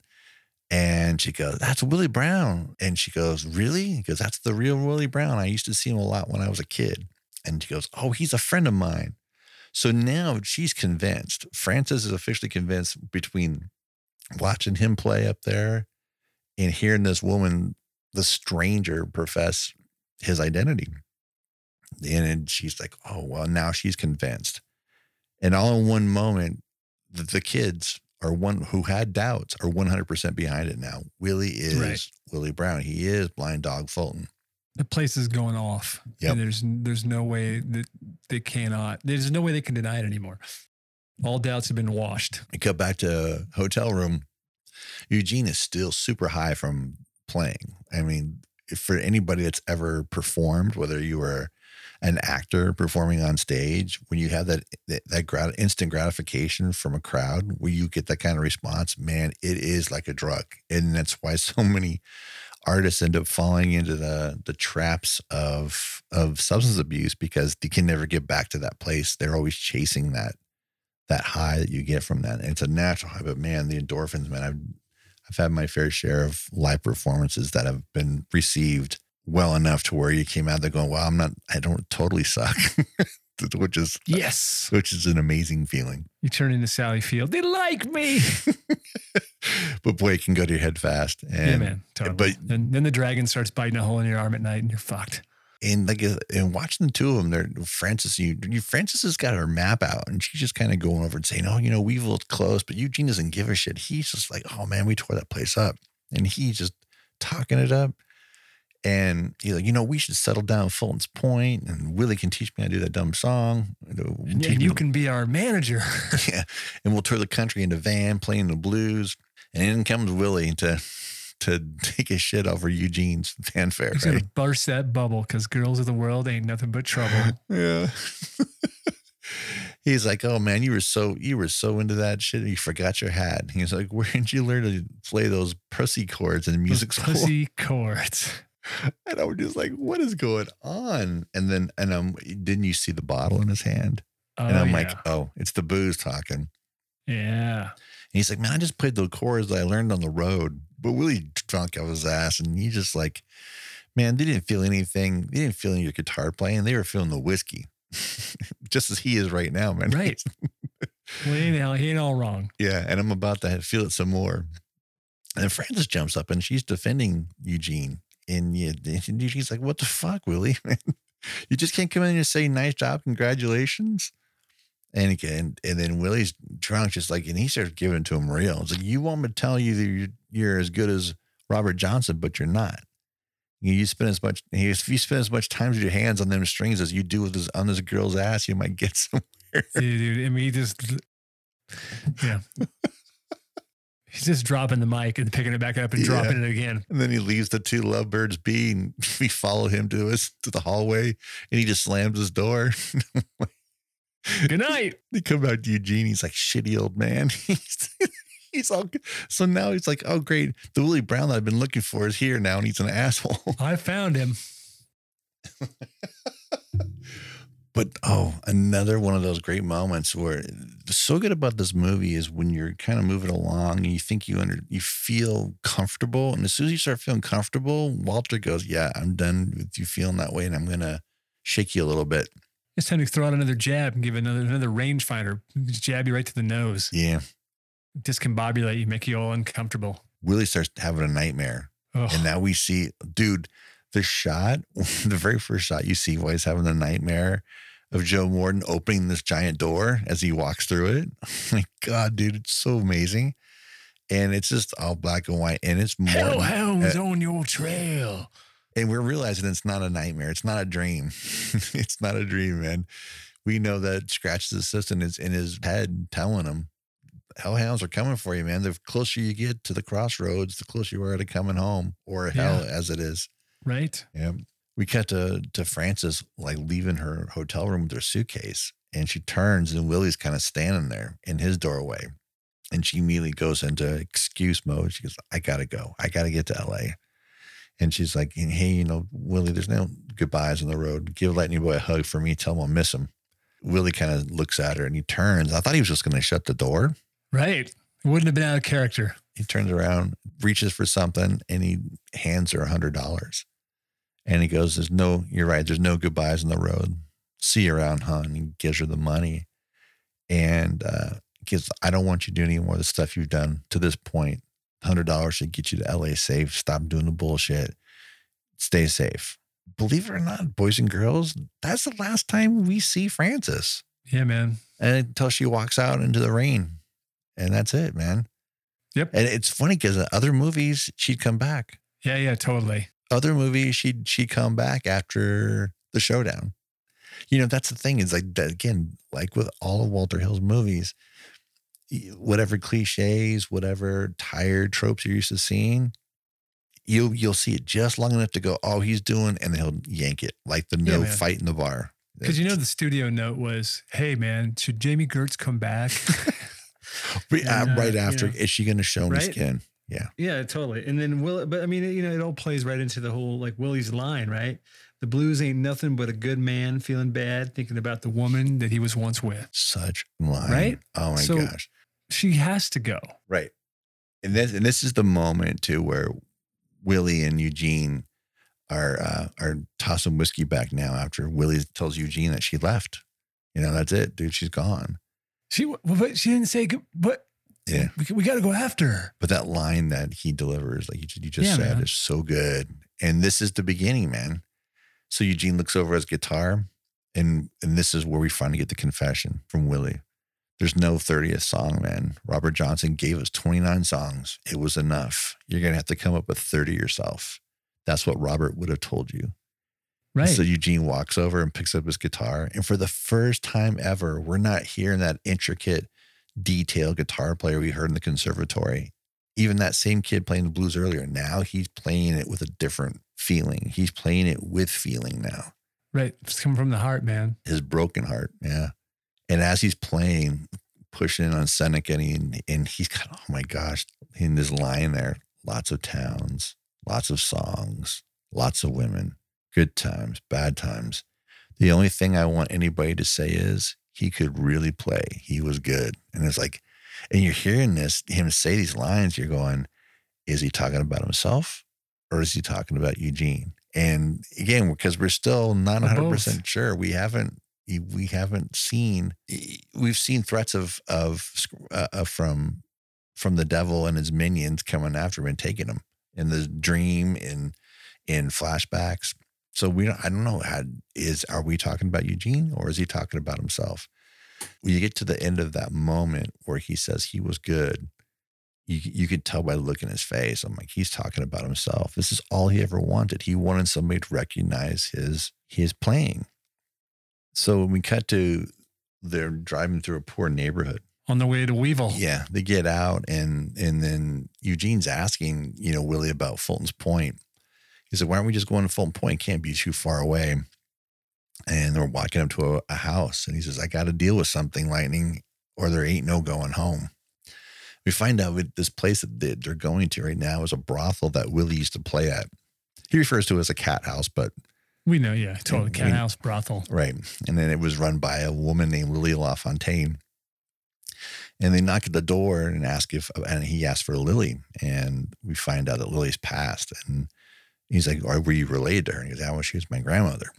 and she goes that's willie brown. And she goes really? He goes that's the real willie brown. I used to see him a lot when i was a kid. And she goes oh he's a friend of mine. So now she's convinced frances is officially convinced between watching him play up there and hearing this woman, the stranger, profess his identity. And she's like, oh, well, now she's convinced. And all in one moment, the, the kids are one who had doubts are 100% behind it now. Willie is Right. Willie Brown. He is Blind Dog Fulton. The place is going off. Yep. And there's there's no way that they cannot. There's no way they can deny it anymore. All doubts have been washed. We cut back to hotel room. Eugene is still super high from playing. I mean, for anybody that's ever performed, whether you were an actor performing on stage, when you have that that, that grat- instant gratification from a crowd, where you get that kind of response, man, it is like a drug, and that's why so many artists end up falling into the the traps of of substance abuse because they can never get back to that place. They're always chasing that that high that you get from that. It's a natural high, but man, the endorphins, man, I've I've had my fair share of live performances that have been received well enough to where you came out there going, Well, I'm not, I don't totally suck," which is Yes. which is an amazing feeling. You turn into Sally Field. They like me. but boy, it can go to your head fast. And, yeah, man. Totally. but- and then the dragon starts biting a hole in your arm at night and you're fucked. And like uh, and watching the two of them, they're Frances. You, you Frances has got her map out, and she's just kind of going over and saying, "Oh, you know, we've looked close," but Eugene doesn't give a shit. He's just like, "Oh man, we tore that place up," and he's just talking it up. And he's like, you know, we should settle down Fulton's Point, and Willie can teach me how to do that dumb song. And, And, you can be our manager. yeah, and we'll tour the country in a van, playing the blues. And in comes Willie to to take a shit over Eugene's fanfare. He's Right? gonna burst that bubble because girls of the world ain't nothing but trouble. Yeah. He's like, "Oh man, you were so you were so into that shit, you forgot your hat." He's like, "Where did you learn to play those pussy chords in music Those school?" pussy chords. And I'm just like, "What is going on?" And then, and um, didn't you see the bottle in his hand? Oh, and I'm yeah. like, "Oh, it's the booze talking." yeah. And he's like, "Man, I just played the chords that I learned on the road." But Willie drunk out of his ass, and he just like, man, they didn't feel anything. They didn't feel your guitar playing. They were feeling the whiskey, just as he is right now, man. Right. Well, he ain't, he ain't all wrong. Yeah, and I'm about to feel it some more. And Frances jumps up and she's defending Eugene. And you, and Eugene's like, "What the fuck, Willie? you just can't come in and say nice job, congratulations." And again, and then Willie's drunk, just like, and he starts giving to him real. It's like, "You want me to tell you that you're, you're as good as Robert Johnson, but you're not. You, you spend as much if you spend as much time with your hands on them strings as you do with this on this girl's ass, you might get somewhere. Dude, dude, I mean, he just, yeah. He's just dropping the mic and picking it back up and Yeah. dropping it again. And then he leaves the two lovebirds be, and we follow him to his to the hallway, and he just slams his door. Good night. they come back to Eugene. He's like, "Shitty old man." He's, all so now he's like, "Oh, great, the Willie Brown that I've been looking for is here now, and he's an asshole." I found him. But oh, another one of those great moments where so good about this movie is when you're kind of moving along and you think you under you feel comfortable, and as soon as you start feeling comfortable, Walter goes, "Yeah, I'm done with you feeling that way, and I'm gonna shake you a little bit." It's time to throw out another jab and give another another rangefinder. Jab you right to the nose. Yeah, Discombobulate you, make you all uncomfortable. Willie starts having a nightmare, Oh, and now we see, dude, the shot, the very first shot you see while he's having a nightmare of Joe Morton opening this giant door as he walks through it. my God, dude, it's so amazing. And it's just all black and white. And it's Morton. hellhounds Uh, on your trail. and we're realizing it's not a nightmare. It's not a dream. it's not a dream, man. We know that Scratch's assistant is in his head telling him, hellhounds are coming for you, man. The closer you get to the crossroads, the closer you are to coming home or hell as it is. Right? Yeah. We cut to to Frances like leaving her hotel room with her suitcase, and she turns, and Willie's kind of standing there in his doorway, and she immediately goes into excuse mode. She goes, "I gotta go. I gotta get to L.A." And she's like, "Hey, you know, Willie, there's no goodbyes on the road. Give Lightning Boy a hug for me. Tell him I'll miss him." Willie kind of looks at her and he turns. I thought he was just going to shut the door. Right. Wouldn't have been out of character. He turns around, reaches for something, and he hands her a hundred dollars. And he goes, There's no, you're right, there's no goodbyes on the road. See you around, hon. And he gives her the money. And uh gives, I don't want you to do any more of the stuff you've done to this point. Hundred dollars should get you to LA safe. Stop doing the bullshit. Stay safe. Believe it or not, boys and girls, that's the last time we see Frances. Yeah, man. And until she walks out into the rain. And that's it, man. Yep. And it's funny because other movies, she'd come back. Yeah, yeah, totally. Other movies, she'd she'd come back after the showdown. You know, that's the thing is like again, like with all of Walter Hill's movies, whatever cliches, whatever tired tropes you're used to seeing, you'll you'll see it just long enough to go, oh, he's doing, and then he'll yank it like the Yeah, no man. fight in the bar. Because you know the studio note was, "Hey, man, should Jami Gertz come back?" Right- uh, and, uh, right after, yeah. is she going to show me Right? skin? yeah, Yeah, totally. And then Will, but I mean, you know, it all plays right into the whole like Willie's line, right? The blues ain't nothing but a good man feeling bad, thinking about the woman that he was once with. Such line, Right? Oh my So- gosh, She has to go. right. And this and this is the moment too where Willie and Eugene are uh, are tossing whiskey back now after Willie tells Eugene that she left. You know, that's it, dude. She's gone. She, but she didn't say, good- but Yeah. we, we got to go after her. But that line that he delivers, like you, you just Yeah, said, man. is so good. And this is the beginning, man. So Eugene looks over his guitar, and and this is where we finally get the confession from Willie. There's no 30th song, man. Robert Johnson gave us 29 songs. It was enough. You're gonna have to come up with 30 yourself. That's what Robert would have told you. Right. So Eugene walks over and picks up his guitar. And for the first time ever, we're not hearing that intricate, detailed guitar player we heard in the conservatory. even that same kid playing the blues earlier, now he's playing it with a different feeling. He's playing it with feeling now. Right. It's coming from the heart, man. His broken heart. Yeah. And as he's playing, pushing in on Seneca, and, he, and he's got, oh my gosh, in this line there, lots of towns, lots of songs, lots of women, good times, bad times. The only thing I want anybody to say is he could really play. He was good. And it's like, and you're hearing this, him say these lines, you're going, is he talking about himself or is he talking about Eugene? And again, because we're still not 100% sure, we haven't we haven't seen we've seen threats of of uh, uh, from from the devil and his minions coming after him and taking him in the dream in in flashbacks so we don't i don't know how is are we talking about eugene or is he talking about himself? When you get to the end of that moment where he says he was good you you could tell by the look in his face. I'm like he's talking about himself. This is all he ever wanted. He wanted somebody to recognize his his playing. So when we cut to they're driving through a poor neighborhood. On the way to Weevil. yeah, they get out and and then Eugene's asking, you know, Willie about Fulton's Point. He said, "Why aren't we just going to Fulton Point? Can't be too far away." And they're walking up to a, a house, and he says, "I got to deal with something, Lightning, or there ain't no going home." We find out that this place that they- they're going to right now is a brothel that Willie used to play at. He refers to it as a cat house, but We know, yeah, totally. Cat house brothel. Right. And then it was run by a woman named Lily LaFontaine. And they knock at the door and ask if, and he asked for Lily. And we find out that Lily's passed. And he's like, "Or Were you related to her? And he goes, Yeah, well, she was my grandmother.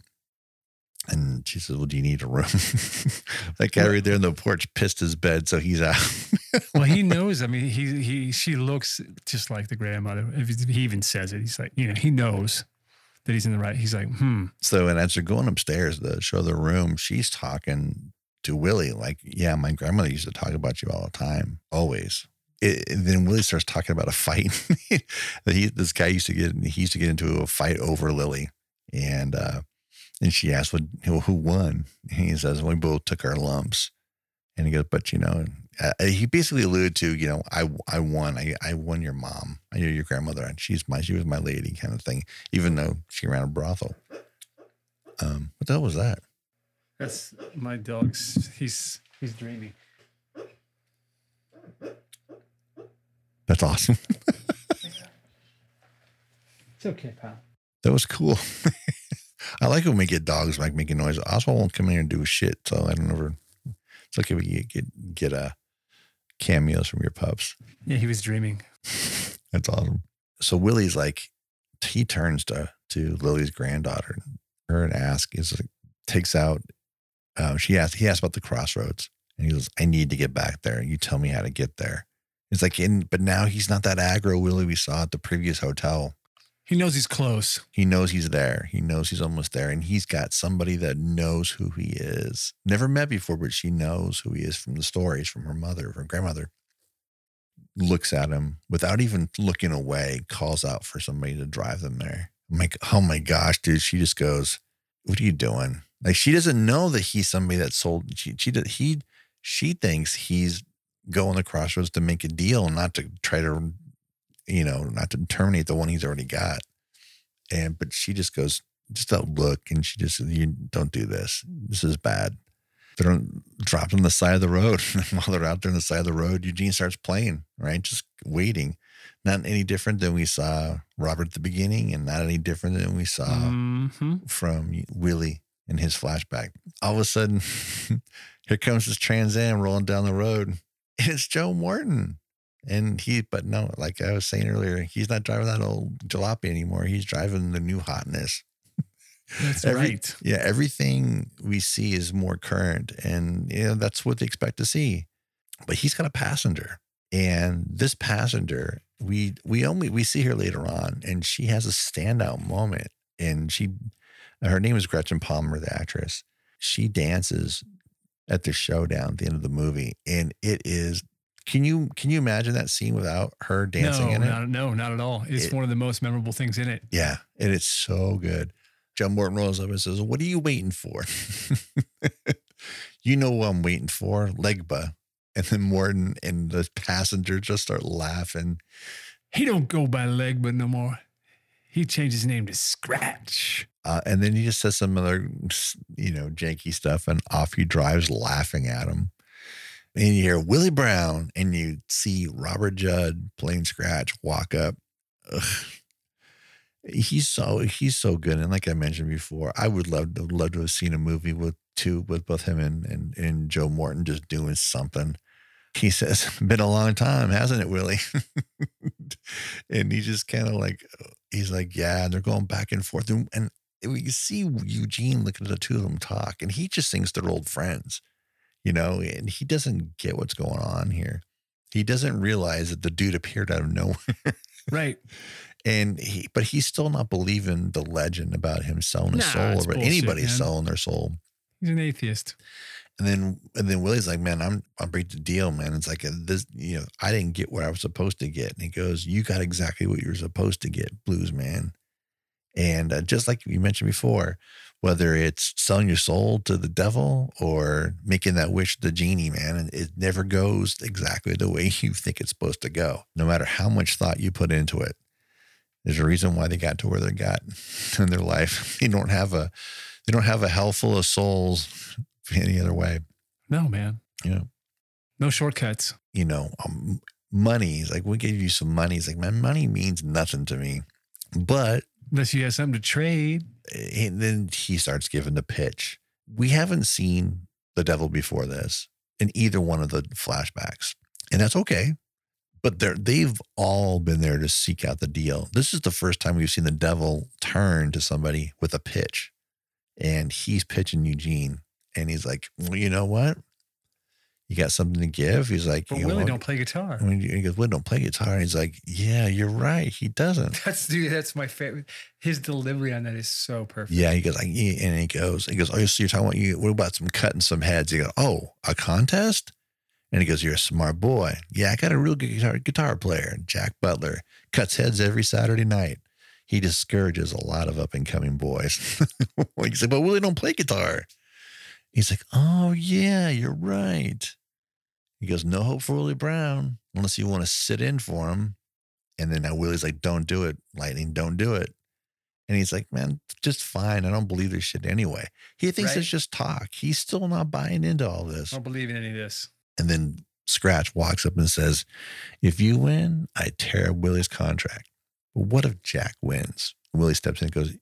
And she says, Well, do you need a room? that guy right there on the porch pissed his bed. So he's out. Well, he knows. I mean, he he she looks just like the grandmother. If he even says it, he's like, you know, he knows that he's in the right. He's like, hmm. So, and as they're going upstairs to show the room, she's talking to Willie, like, yeah, my grandmother used to talk about you all the time, always. It, then Willie starts talking about a fight that he, this guy used to get, he used to get into a fight over Lily. And, uh, and she asked, what, who, who won? And he says, we both took our lumps. And he goes, but you know, uh, he basically alluded to, you know, I, I won, I, I won your mom, I knew your grandmother, and she's my, she was my lady kind of thing, even though she ran a brothel. Um, what the hell was that? That's my dog's. He's he's dreaming. That's awesome. It's okay, pal. That was cool. I like when we get dogs like making noise. Oswald won't come in here and do shit, so I don't ever. It's okay we get get, get uh, cameos from your pups. Yeah, he was dreaming. That's awesome. So Willie's like, he turns to to Lily's granddaughter, her and asks is like, takes out. Uh, she asked. He asked about the crossroads, and he goes, "I need to get back there. You tell me how to get there." It's like, in but now he's not that aggro Willie we saw at the previous hotel. He knows he's close. He knows he's there. He knows he's almost there. And he's got somebody that knows who he is. Never met before, but she knows who he is from the stories from her mother, from grandmother. Looks at him without even looking away, calls out for somebody to drive them there. I'm like, oh my gosh, dude. She just goes, What are you doing? Like she doesn't know that he's somebody that sold she she he she thinks he's going the crossroads to make a deal, and not to try to you know, not to terminate the one he's already got. And but she just goes, just don't look, and she just you don't do this. This is bad. They're on, dropped on the side of the road. While they're out there on the side of the road, Eugene starts playing, right? Just waiting. Not any different than we saw Robert at the beginning, and not any different than we saw hmm from Willie in his flashback. All of a sudden, here comes this Trans Am rolling down the road, it's Joe Morton. And he, but no, like I was saying earlier, he's not driving that old jalopy anymore. He's driving the new hotness. That's Every- right. Yeah, everything we see is more current, and you know that's what they expect to see. But he's got a passenger, and this passenger, we we only we see her later on, and she has a standout moment, and she, her name is Gretchen Palmer, the actress. She dances at the showdown at the end of the movie, and it is. Can you can you imagine that scene without her dancing no, in it? not, no, not at all. It's It- one of the most memorable things in it. Yeah, and it's so good. John Morton rolls up and says, "What are you waiting for?" you know what I'm waiting for, Legba. And then Morton and the passenger just start laughing. He don't go by Legba no more. He changed his name to Scratch. Uh, and then he just says some other, you know, janky stuff, and off he drives, laughing at him. And you hear Willie Brown, and you see Robert Judd playing scratch walk up. Ugh. He's so he's so good, and like I mentioned before, I would love to love to have seen a movie with two with both him and and, and Joe Morton just doing something. He says, "Been a long time, hasn't it, Willie?" and he just kind of like he's like, "Yeah," and they're going back and forth, and, and we see Eugene looking at the two of them talk, and he just thinks they're old friends, you know, and he doesn't get what's going on here. He doesn't realize that the dude appeared out of nowhere. Right. and he, but he's still not believing the legend about him selling his Nah, soul or bullshit, anybody man. selling their soul. He's an atheist. And then, and then Willie's like, man, I'm, I'm break the deal, man. It's like, a, this, you know, I didn't get what I was supposed to get. And he goes, you got exactly what you were supposed to get, blues man. And uh, just like you mentioned before, whether it's selling your soul to the devil or making that wish to the genie, man, and it never goes exactly the way you think it's supposed to go, no matter how much thought you put into it. There's a reason why they got to where they got in their life. They don't have a, they don't have a hell full of souls any other way. No, man. You know, No shortcuts. you know, um, money. Like, we gave you some money. He's like, man, money means nothing to me. But Unless you have something to trade. Eh, and then he starts giving the pitch. We haven't seen the devil before this in either one of the flashbacks, and that's okay. But they're they've all been there to seek out the deal. This is the first time we've seen the devil turn to somebody with a pitch, and he's pitching Eugene, and he's like, well, you know what? You got something to give? He's like, But you Willie don't play guitar. I mean, he goes, Willie don't play guitar. And he's like, yeah, you're right. He doesn't. That's dude, that's my favorite. His delivery on that is so perfect. Yeah, he goes like, yeah, and he goes, he goes, oh, so you're talking about you? What about some cutting some heads? He goes, oh, a contest? And he goes, you're a smart boy. Yeah, I got a real good guitar, guitar player, Jack Butler, cuts heads every Saturday night. He discourages a lot of up and coming boys. He's like, but Willie don't play guitar. He's like, oh yeah, you're right. He goes, no hope for Willie Brown unless you want to sit in for him. And then now Willie's like, don't do it, Lightning, don't do it. And he's like, man, just fine. I don't believe this shit anyway. He thinks Right. it's just talk. He's still not buying into all this. I don't believe in any of this. And then Scratch walks up and says, If you win, I tear Willie's contract. But what if Jack wins? Willie steps in and goes,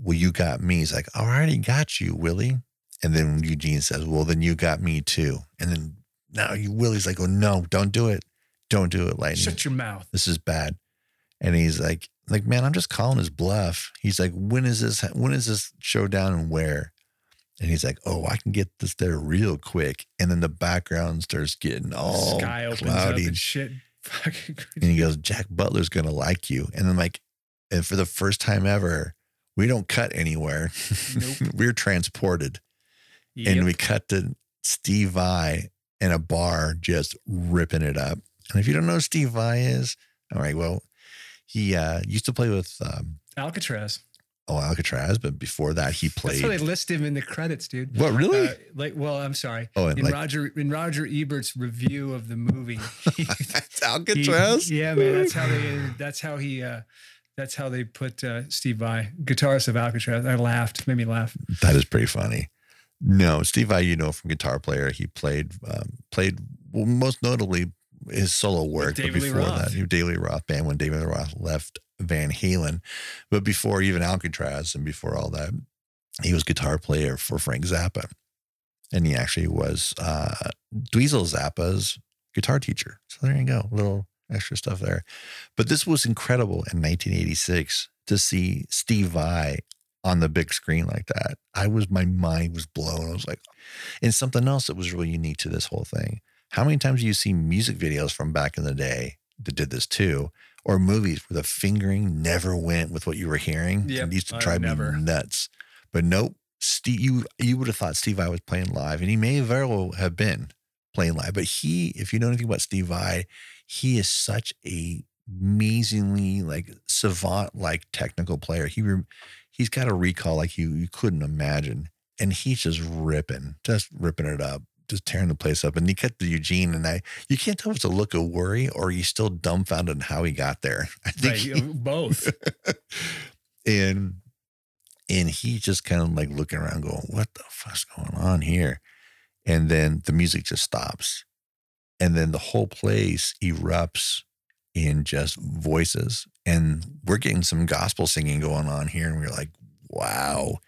Well, you got me. He's like, I already got you, Willie. And then Eugene says, Well, then you got me too. And then now you, Willie's like, Oh, no, don't do it. Don't do it, Lightning Shut your mouth. this is bad. And he's like, like, man, I'm just calling his bluff. He's like, when is this, when is this showdown and where? And he's like, oh, I can get this there real quick. And then the background starts getting all Sky opens cloudy. and shit. Fucking and he goes, Jack Butler's going to like you. And then like, and for the first time ever, we don't cut anywhere. Nope. We're transported. Yep. And we cut to Steve Vai in a bar just ripping it up. And if you don't know who Steve Vai is, all right, well, he uh, used to play with um, Alcatrazz. oh Alcatrazz, but before that he played. That's how they list him in the credits, dude. What really? Uh, like, well, I'm sorry. oh, and In like Roger in Roger Ebert's review of the movie, he- That's he- Alcatrazz. yeah, man, that's how they. That's how he. uh That's how they put uh, Steve Vai, guitarist of Alcatrazz. I laughed, made me laugh. That is pretty funny. No, Steve Vai, you know from guitar player, he played um, played well, most notably his solo work. But before that, he was David Lee Roth band when David Lee Roth left Van Halen. But before even Alcatrazz and before all that, he was guitar player for Frank Zappa, and he actually was uh, Dweezil Zappa's guitar teacher. So there you go, little extra stuff there. But this was incredible in 1986 to see Steve Vai on the big screen like that. I was, my mind was blown. I was like, and something else that was really unique to this whole thing. How many times do you see music videos from back in the day that did this too, or movies where the fingering never went with what you were hearing? It used to drive me nuts. But nope, Steve, you you would have thought Steve Vai was playing live, and he may very well have been playing live. But he, if you know anything about Steve Vai, he is such a amazingly like savant like technical player. He re- he's got a recall like you you couldn't imagine, and he's just ripping, just ripping it up. just tearing the place up. And he cut to Eugene, and I, you can't tell if it's a look of worry or he's still dumbfounded on how he got there. I think Right, he- both. and and he's just kind of like looking around, going, "What the fuck's going on here?" And then the music just stops, and then the whole place erupts in just voices, and we're getting some gospel singing going on here, and we're like, "Wow,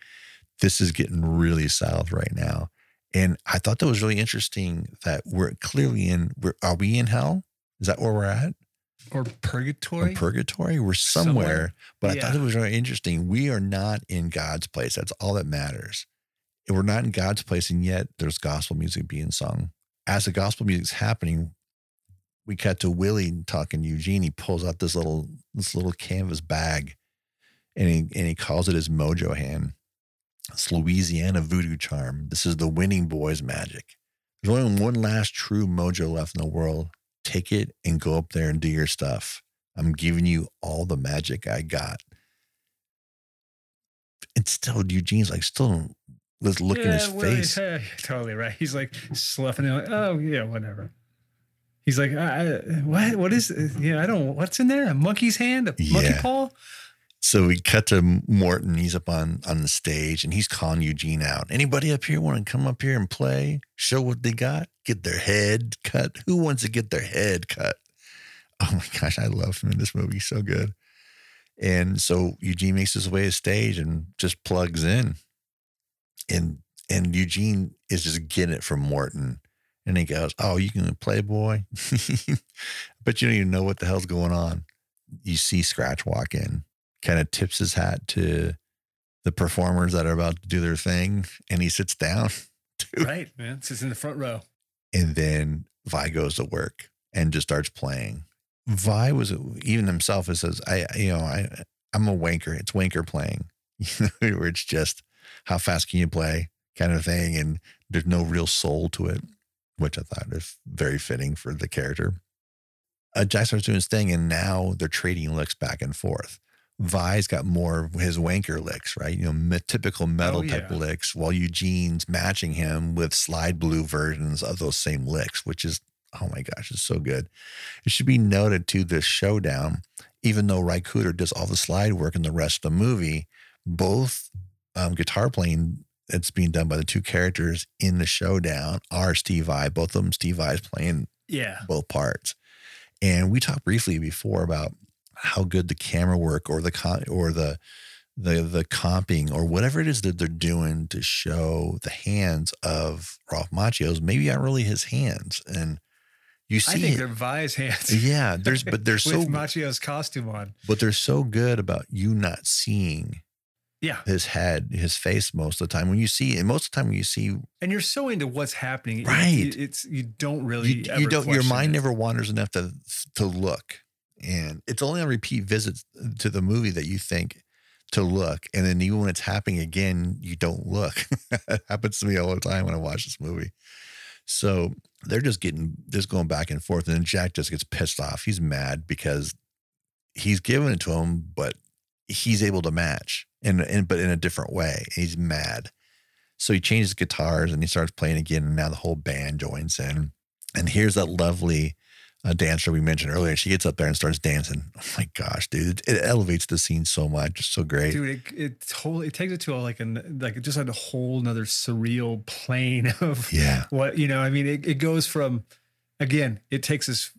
this is getting really south right now." And I thought that was really interesting that we're clearly in. We're, are we in hell? Is that where we're at? or Or purgatory. purgatory? We're somewhere. Somewhere. But I thought it was really interesting. We are not in God's place. That's all that matters. And We're not in God's place, and yet there's gospel music being sung. As the gospel music's happening, we cut to Willie talking to Eugene. He pulls out this little this little canvas bag, and he and he calls it his mojo hand. It's Louisiana voodoo charm. This is the winning boys magic. There's only one last true mojo left in the world. Take it and go up there and do your stuff. I'm giving you all the magic I got. And still, Eugene's like, still, let's look in his Yeah, face. yeah, totally right. He's like sloughing it. Like, oh yeah, whatever. He's like, what? What is? Yeah, I don't. What's in there? A monkey's hand? A monkey Yeah. paw? So we cut to Morton. He's up on on the stage and he's calling Eugene out. Anybody up here want to come up here and play? Show what they got? Get their head cut. Who wants to get their head cut? Oh my gosh, I love him in this movie. He's so good. And so Eugene makes his way to stage and just plugs in. And and Eugene is just getting it from Morton. And he goes, Oh, you can play boy? but you don't even know what the hell's going on. You see Scratch walk in kind of tips his hat to the performers that are about to do their thing and he sits down too. Right, man. Sits in the front row. and then Vai goes to work and just starts playing Vai was even himself it says i you know i i'm a wanker it's wanker playing you know where it's just how fast can you play kind of thing and there's no real soul to it which i thought is very fitting for the character uh, jack starts doing his thing and now they're trading licks back and forth Vai's got more of his wanker licks, right? You know, typical metal Oh, type yeah. licks, while Eugene's matching him with slide blue versions of those same licks, which is, oh my gosh, it's so good. It should be noted to this showdown, even though Ry Cooder does all the slide work in the rest of the movie, both um, guitar playing that's being done by the two characters in the showdown are Steve Vai. Both of them, Steve Vai is playing Yeah. both parts. And we talked briefly before about how good the camera work or the con- or the the the comping or whatever it is that they're doing to show the hands of Ralph Macchio's maybe aren't really his hands. And you see I think it- they're Vai's hands. yeah, there's but they're with so Macchio's costume on. but they're so good about you not seeing Yeah. his head, his face most of the time. When you see and most of the time when you see And you're so into what's happening. Right. it- it's you don't really you, ever you don't your mind it. never wanders enough to to look and it's only on repeat visits to the movie that you think to look and then even when it's happening again you don't look it happens to me all the time when i watch this movie so they're just getting just going back and forth and then jack just gets pissed off he's mad because he's giving it to him but he's able to match and, and but in a different way he's mad so he changes guitars and he starts playing again and now the whole band joins in and here's that lovely uh, dancer we mentioned earlier. She gets up there and starts dancing. Oh my gosh, dude! It, it elevates the scene so much. It's so great. Dude, it, it totally it takes it to a, like an like just like a whole nother surreal plane of Yeah, what you know. I mean, it, it goes from again, it takes us.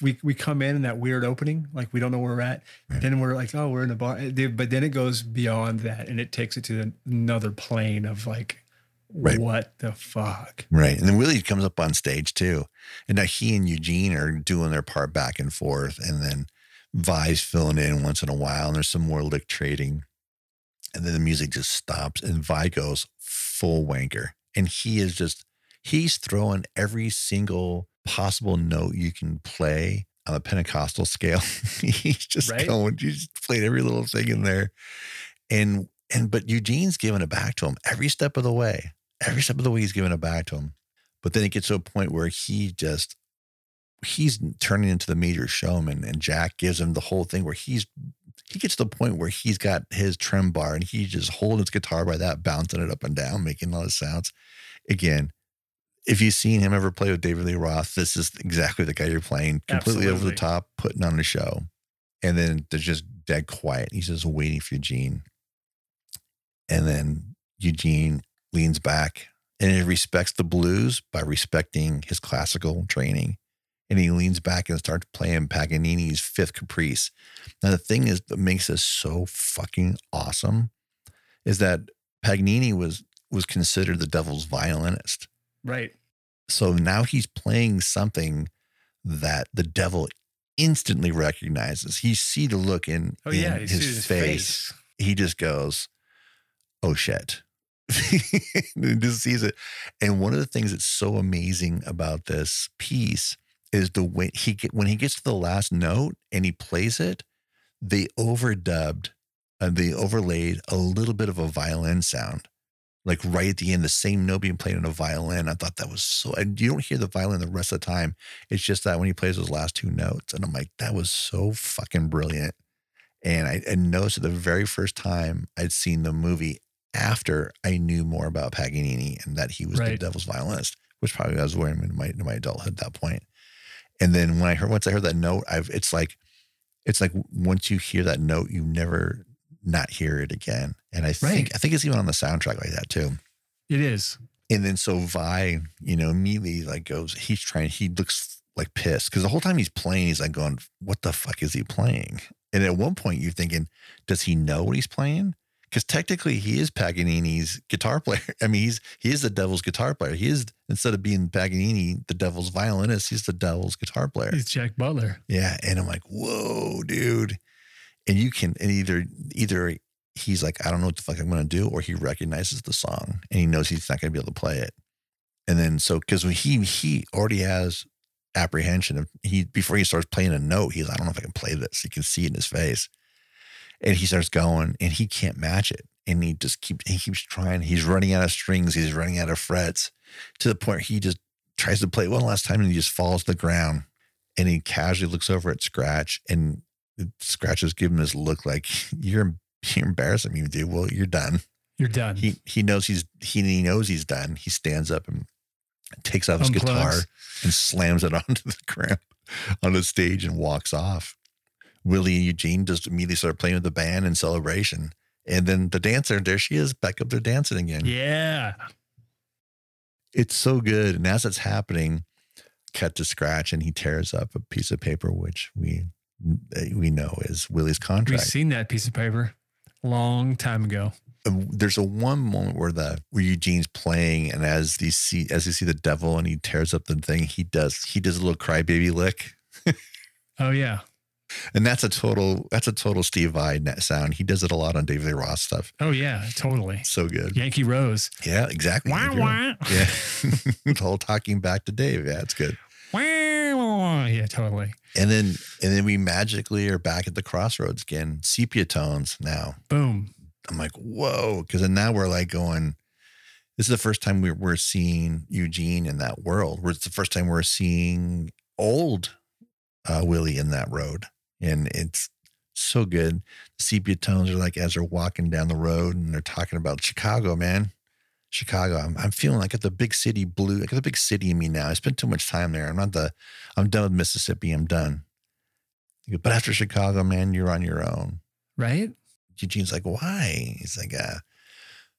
We we come in in that weird opening, like we don't know where we're at. Then we're like, oh, we're in a bar. But then it goes beyond that, and it takes it to another plane of like, Right. what the fuck? right. And then Willie comes up on stage too, and now he and Eugene are doing their part back and forth, and then Vai's filling in once in a while, and there's some more lick trading, and then the music just stops, and Vi goes full wanker, and he is just he's throwing every single possible note you can play on a Pentecostal scale. he's just Right. going, you just played every little thing in there. And and but Eugene's giving it back to him every step of the way. Every step of the way he's giving it back to him. But then it gets to a point where he just he's turning into the major showman and Jack gives him the whole thing where he's he gets to the point where he's got his trem bar and he's just holding his guitar by that, bouncing it up and down, making all the sounds. Again, if you've seen him ever play with David Lee Roth, this is exactly the guy you're playing, completely over the top, putting on a show. And then they're just dead quiet. He's just waiting for Eugene. And then Eugene leans back and he respects the blues by respecting his classical training. And he leans back and starts playing Paganini's Fifth Caprice. Now, the thing is that makes this so fucking awesome is that Paganini was was considered the devil's violinist. Right. So now he's playing something that the devil instantly recognizes. He see the look in, Oh in yeah. his, his face. He just goes, "Oh shit!" He just sees it. And one of the things that's so amazing about this piece is the way he get when he gets to the last note and he plays it, they overdubbed and they overlaid a little bit of a violin sound like right at the end, the same note being played on a violin. I thought that was so, and you don't hear the violin the rest of the time. It's just that when he plays those last two notes, and I'm like, that was so fucking brilliant. And I, I noticed it the very first time I'd seen the movie after I knew more about Paganini and that he was the devil's violinist, which probably I was wearing in my, in my adulthood at that point. And then when I heard, once I heard that note, I've, it's like, it's like once you hear that note, you never not hear it again. And I think, Right. I think it's even on the soundtrack like that too. It is. And then so Vai, you know, immediately like goes, he's trying, he looks like pissed because the whole time he's playing, he's like going, what the fuck is he playing? And at one point you're thinking, does he know what he's playing? Because technically he is Paganini's guitar player. I mean, he's he is the devil's guitar player. He is instead of being Paganini, the devil's violinist, he's the devil's guitar player. He's Jack Butler. Yeah. And I'm like, whoa, dude. And you can, and either, either he's like, I don't know what the fuck I'm going to do, or he recognizes the song and he knows he's not going to be able to play it. And then, so, cause he, he already has apprehension of he, before he starts playing a note, he's, I don't know if I can play this. You can see it in his face. And he starts going and he can't match it. And he just keeps, he keeps trying. He's running out of strings. He's running out of frets to the point he just tries to play one last time and he just falls to the ground and he casually looks over at Scratch and Scratch is giving him this look like you're you're embarrassing me, dude. Well, you're done. You're done. He he knows he's he, he knows he's done. He stands up and takes out his guitar and slams it onto the ground on the stage and walks off. Willie and Eugene just immediately start playing with the band in celebration. And then the dancer, there she is, back up there dancing again yeah. it's so good. And as it's happening, cut to scratch, and he tears up a piece of paper, which we we know is Willie's contract. We've seen that piece of paper long time ago. There's a one moment where the where Eugene's playing, and as you see as you see the devil, and he tears up the thing, he does he does a little crybaby lick, Oh yeah. and that's a total that's a total Steve Vai net sound. He does it a lot on David Lee Roth stuff. Oh yeah. Totally. So good. Yankee Rose. Yeah, exactly. Wah, wah. Yeah, the whole talking back to Dave. Yeah, it's good. Wah. Yeah, totally. And then and then we magically are back at the crossroads again. Sepia tones now. Boom. I'm like, whoa. Cause then now we're like going, this is the first time we're we're seeing Eugene in that world. Where it's the first time we're seeing old uh, Willie in that road. And it's so good. Sepia tones are like as they're walking down the road and they're talking about Chicago, man. Chicago. I'm, I'm feeling like I got the big city blue. I got the big city in me now. I spent too much time there. I'm not the, I'm done with Mississippi. I'm done. Goes, But after Chicago, man, you're on your own. Right? Eugene's like, why? He's like, uh,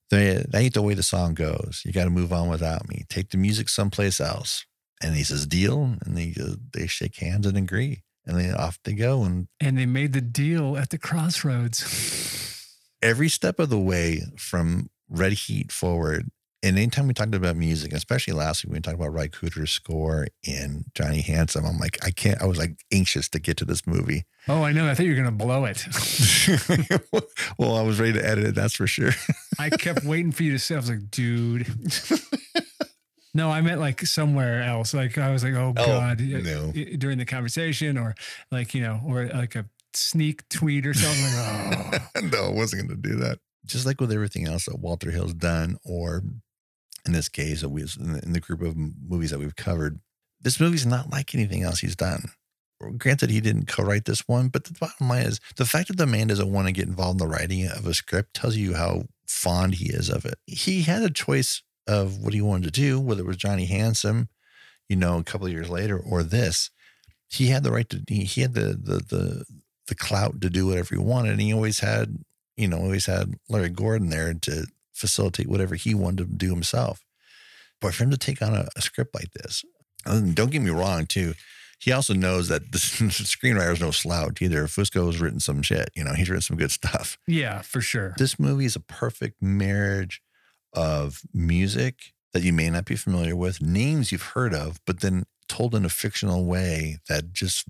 they, that ain't the way the song goes. You got to move on without me. Take the music someplace else. And he says, deal. And they, uh, they shake hands and agree. And then off they go. And And they made the deal at the crossroads. every step of the way from Red Heat forward, and anytime we talked about music, especially last week when we talked about Ry Cooder's score and Johnny Handsome, I'm like, I can't, I was like anxious to get to this movie. oh, I know. I thought you were gonna blow it. well, I was ready to edit it, that's for sure. I kept waiting for you to say. I was like, dude. No, I meant like somewhere else. Like I was like, oh Oh, god, no. during the conversation, or like you know, or like a sneak tweet or something. Like, oh. no, I wasn't going to do that. Just like with everything else that Walter Hill's done, or in this case, that we in the, group of movies that we've covered, this movie's not like anything else he's done. Granted, he didn't co-write this one, but the bottom line is the fact that the man doesn't want to get involved in the writing of a script tells you how fond he is of it. He had a choice of what he wanted to do, whether it was Johnny Handsome, you know, a couple of years later, or this, he had the right to. He, had the the the the clout to do whatever he wanted, and he always had, you know, always had Larry Gordon there to facilitate whatever he wanted to do himself. But for him to take on a, a script like this, and don't get me wrong, too. He also knows that the screenwriter is no slouch either. Fusco has written some shit. You know, he's written some good stuff. Yeah, for sure. This movie is a perfect marriage of music that you may not be familiar with, names you've heard of, but then told in a fictional way that just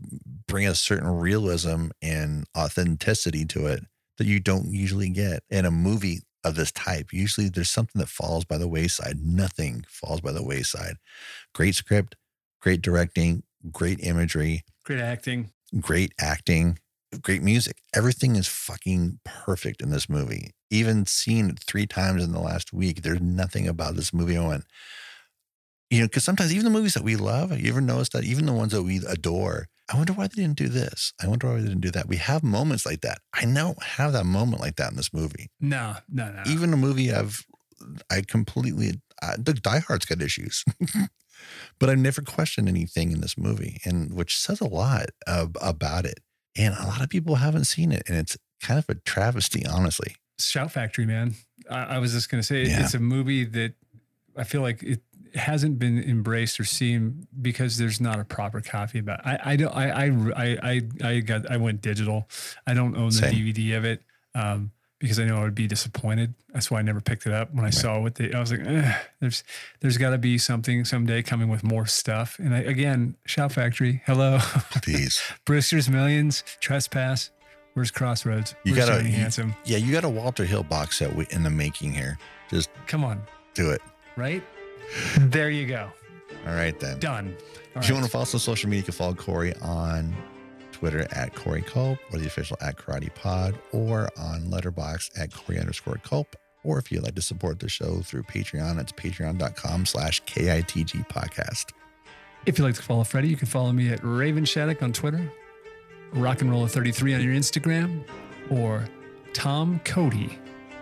bring a certain realism and authenticity to it that you don't usually get in a movie of this type. Usually there's something that falls by the wayside. Nothing falls by the wayside. Great script, great directing, great imagery, Great acting. great acting, great music. Everything is fucking perfect in this movie. Even seen it three times in the last week, there's nothing about this movie I went, you know, because sometimes even the movies that we love, you ever notice that even the ones that we adore, I wonder why they didn't do this. I wonder why they didn't do that. We have moments like that. I don't have that moment like that in this movie. No, no, no. Even a movie I've, I completely, I, the Die Hard's got issues, but I never questioned anything in this movie, and which says a lot of, about it. And a lot of people haven't seen it, and it's kind of a travesty, honestly. Shout Factory, man. I, I was just gonna say Yeah. it's a movie that I feel like it hasn't been embraced or seen because there's not a proper copy about. It. I I don't I I I I, got I went digital. I don't own the Same. DVD of it um, because I know I would be disappointed. That's why I never picked it up when I saw what they. I was like, "Ugh, there's there's got to be something someday coming with more stuff. And I, again, Shout Factory, hello, Please, Brewster's Millions, Trespass. Where's Crossroads? you Where's Johnny you- Handsome. yeah, you got a Walter Hill box set in the making here. Just Come on. do it. right? There you go. All right, then. Done. All if you right. want to follow us on social media, you can follow Corey on Twitter at Corey Culp or the official at Karate Pod or on Letterboxd at Corey underscore Culp. Or if you'd like to support the show through Patreon, it's patreon.com slash KITG podcast. If you'd like to follow Freddie, you can follow me at Raven Shattuck on Twitter, Rock and Roller 33 on your Instagram, or Tom Cody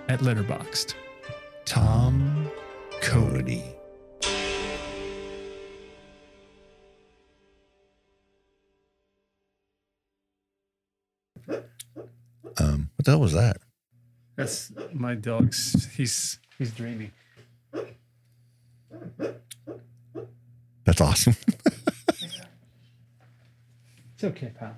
at Letterboxd. Tom Cody. Um, what the hell was that? That's my dog's. He's he's dreaming. That's awesome. It's okay, pal.